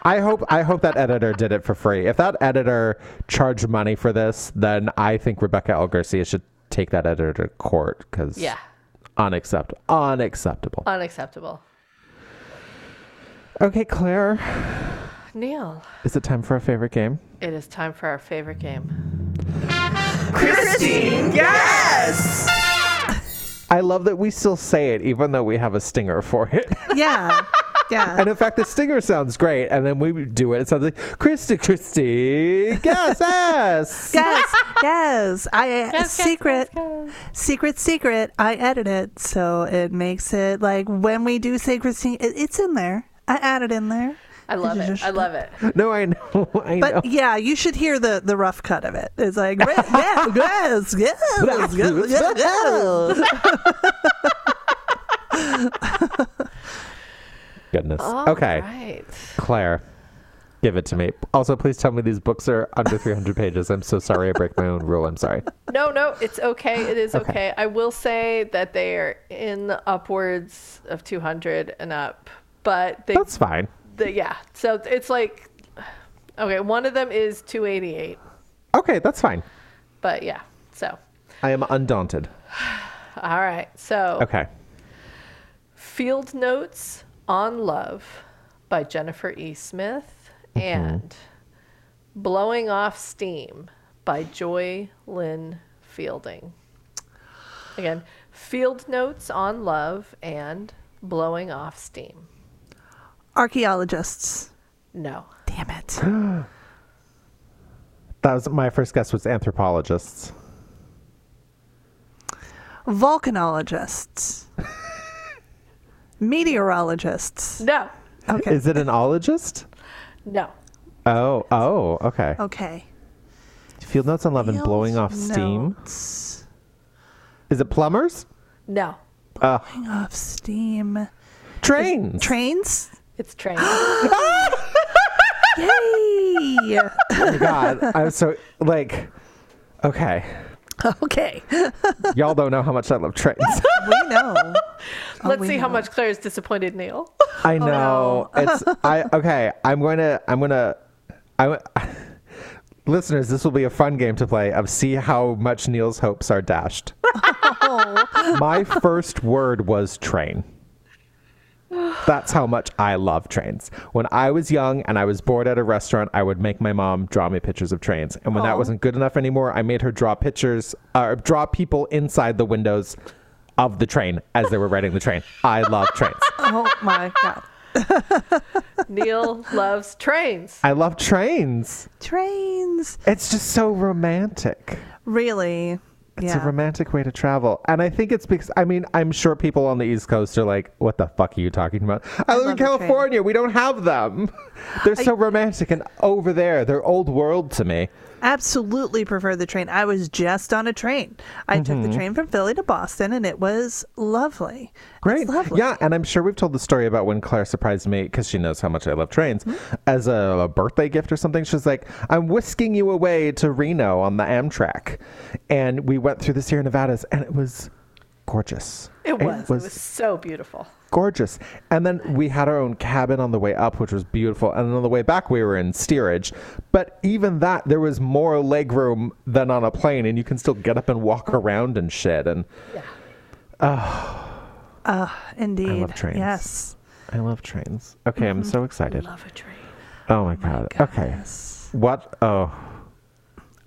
I hope, I hope that editor did it for free. If that editor charged money for this, then I think Rebecca L. Garcia should take that editor to court because Yeah. Unacceptable, unacceptable. Unacceptable. Okay, Claire, Neil, is it time for our favorite game? it is time for our favorite game. Christine, yes! I love that we still say it, even though we have a stinger for it. Yeah. Yeah. and in fact, the stinger sounds great, and then we do it. It sounds like Christy, Christy, yes, yes. Yes, yes. I uh, yes, secret, yes, secret, secret. I edit it so it makes it like when we do say Christine, it, it's in there. I add it in there. I love it. I love it. No, I know, I But know. yeah, you should hear the the rough cut of it. It's like yes, yes, yes, yes, yes, yes. Goodness. All okay, right. Claire, give it to me. Also, please tell me these books are under 300 pages. I'm so sorry I break my own rule. I'm sorry. No, no, it's okay. It is okay. Okay. I will say that they are in the upwards of 200 and up, but they, That's fine. The, yeah. So it's like Okay, one of them is 288. Okay, that's fine. But yeah, so. I am undaunted. All right, so. Okay. Field Notes on Love by Jennifer E. Smith mm-hmm. and Blowing Off Steam by Joy Lynn Fielding. Again, Field Notes on Love and Blowing Off Steam. Archaeologists. No. Damn it. That was my first guess was anthropologists. Volcanologists. Meteorologists. No. Okay. Is it an ologist? No. Oh, oh, okay. Okay. Field notes on love and blowing off steam. Notes. Is it plumbers? No. Uh, Blowing off steam. Trains. Trains. It's train. Yay! oh my God. I'm so, like, okay. okay. Y'all don't know how much I love trains. We know. Let's we see how much Claire is disappointed Neil. I oh, know. It's I okay. I'm going to I'm going to I listeners. This will be a fun game to play of see how much Neil's hopes are dashed. Oh. My first word was train. That's how much I love trains. When I was young and I was bored at a restaurant, I would make my mom draw me pictures of trains. And when that wasn't good enough anymore, I made her draw pictures, uh, draw people inside the windows of the train as they were riding the train. I love trains. Oh my god. Neil loves trains. I love trains. Trains. It's just so romantic. Really? It's yeah. a romantic way to travel. And I think it's because, I mean, I'm sure people on the East Coast are like, what the fuck are you talking about? I, live in love the train. California. We don't have them. They're so romantic. And over there, they're old world to me. Absolutely prefer the train. I was just on a train. I took Mm-hmm. the train from Philly to Boston and it was lovely. Great. Lovely. Yeah. And I'm sure we've told the story about when Claire surprised me because she knows how much I love trains as a, a birthday gift or something. She's like, I'm whisking you away to Reno on the Amtrak. And we went through the Sierra Nevadas and it was gorgeous. It was. It was so beautiful. gorgeous. And then we had our own cabin on the way up, which was beautiful. And then on the way back, we were in steerage. But even that, there was more leg room than on a plane, and you can still get up and walk around and shit. And yeah. Uh, indeed. I love trains. Yes. I love trains. Okay, I'm so excited. Love a train. Oh my god. Okay. What? Oh,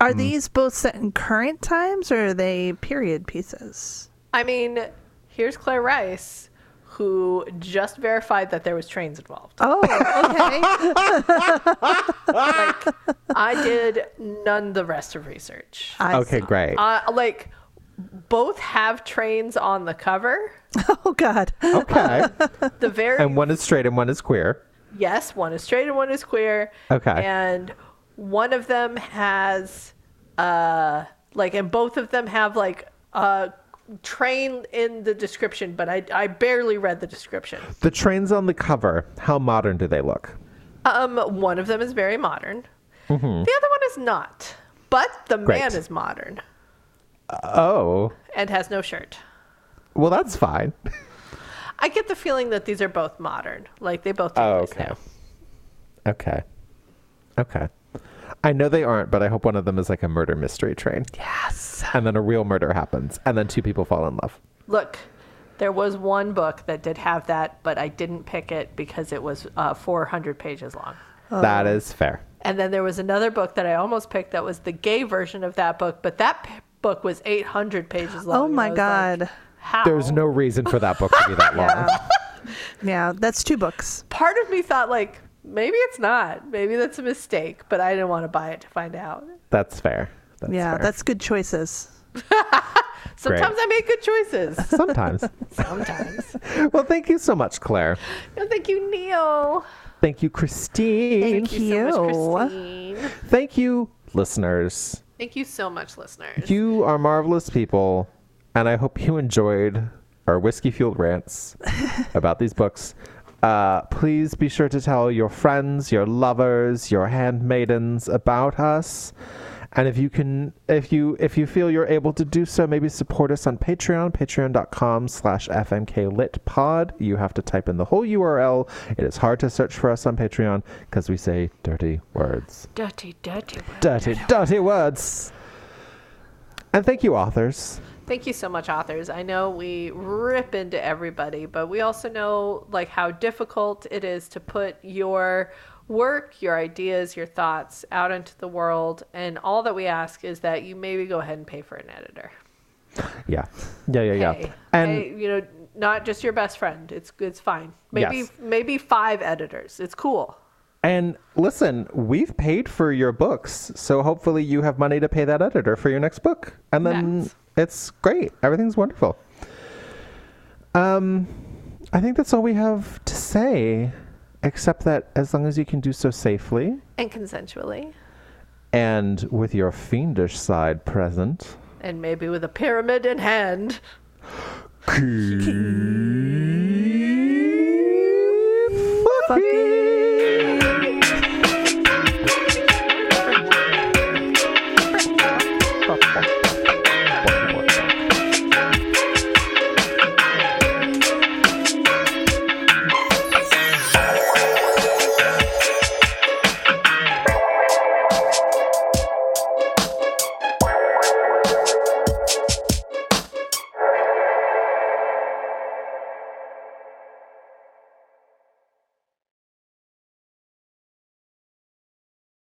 Are Mm. these both set in current times or are they period pieces? I mean, here's Claire Rice, who just verified that there was trains involved. Oh, okay. Like, I did none the rest of research. I okay, see. great. Uh, like, both have trains on the cover. Oh God. Okay. The very and one is straight and one is queer. yes, one is straight and one is queer. Okay. And one of them has, uh, like, and both of them have like a train in the description, but I I barely read the description. The trains on the cover, how modern do they look? Um, one of them is very modern. Mm-hmm. The other one is not. But the Great. man is modern Oh, and has no shirt. well, that's fine. I get the feeling that these are both modern. Like they both. Oh, okay. now. Okay. Okay. I know they aren't, but I hope one of them is like a murder mystery train. Yes. And then a real murder happens, and then two people fall in love. Look, there was one book that did have that, but I didn't pick it because it was uh, 400 pages long. That is fair. And then there was another book that I almost picked that was the gay version of that book, but that p- book was 800 pages long. Oh and my I was God. like, How? There's no reason for that book to be that long. Yeah. yeah, that's two books. Part of me thought like maybe it's not. Maybe that's a mistake, but I didn't want to buy it to find out. That's fair. That's yeah, fair. that's good choices. Sometimes I make good choices. sometimes. Sometimes. well, thank you so much, Claire. No, thank you, Neil. Thank you, Christine. Thank Thank you so much. Christine. Thank you, listeners. Thank you so much, listeners. You are marvelous people, and I hope you enjoyed our whiskey fueled rants about these books. Uh, please be sure to tell your friends, your lovers, your handmaidens about us. And if you can, if you if you feel you're able to do so, maybe support us on Patreon, patreon.com slash fmklitpod. You have to type in the whole URL. It is hard to search for us on Patreon because we say dirty words. Dirty, dirty. word. Dirty, dirty words. And thank you, authors. Thank you so much, authors. I know we rip into everybody, but we also know like how difficult it is to put your work, your ideas, your thoughts out into the world. And all that we ask is that you maybe go ahead and pay for an editor. Yeah. Yeah, yeah, yeah. And hey, you know, not just your best friend. It's it's fine. Maybe Yes. maybe five editors. It's cool. And listen, we've paid for your books, so hopefully you have money to pay that editor for your next book. And then it's great. Everything's wonderful. Um I think that's all we have to say except that as long as you can do so safely And consensually. and with your fiendish side present. And maybe with a pyramid in hand. Keep Fucking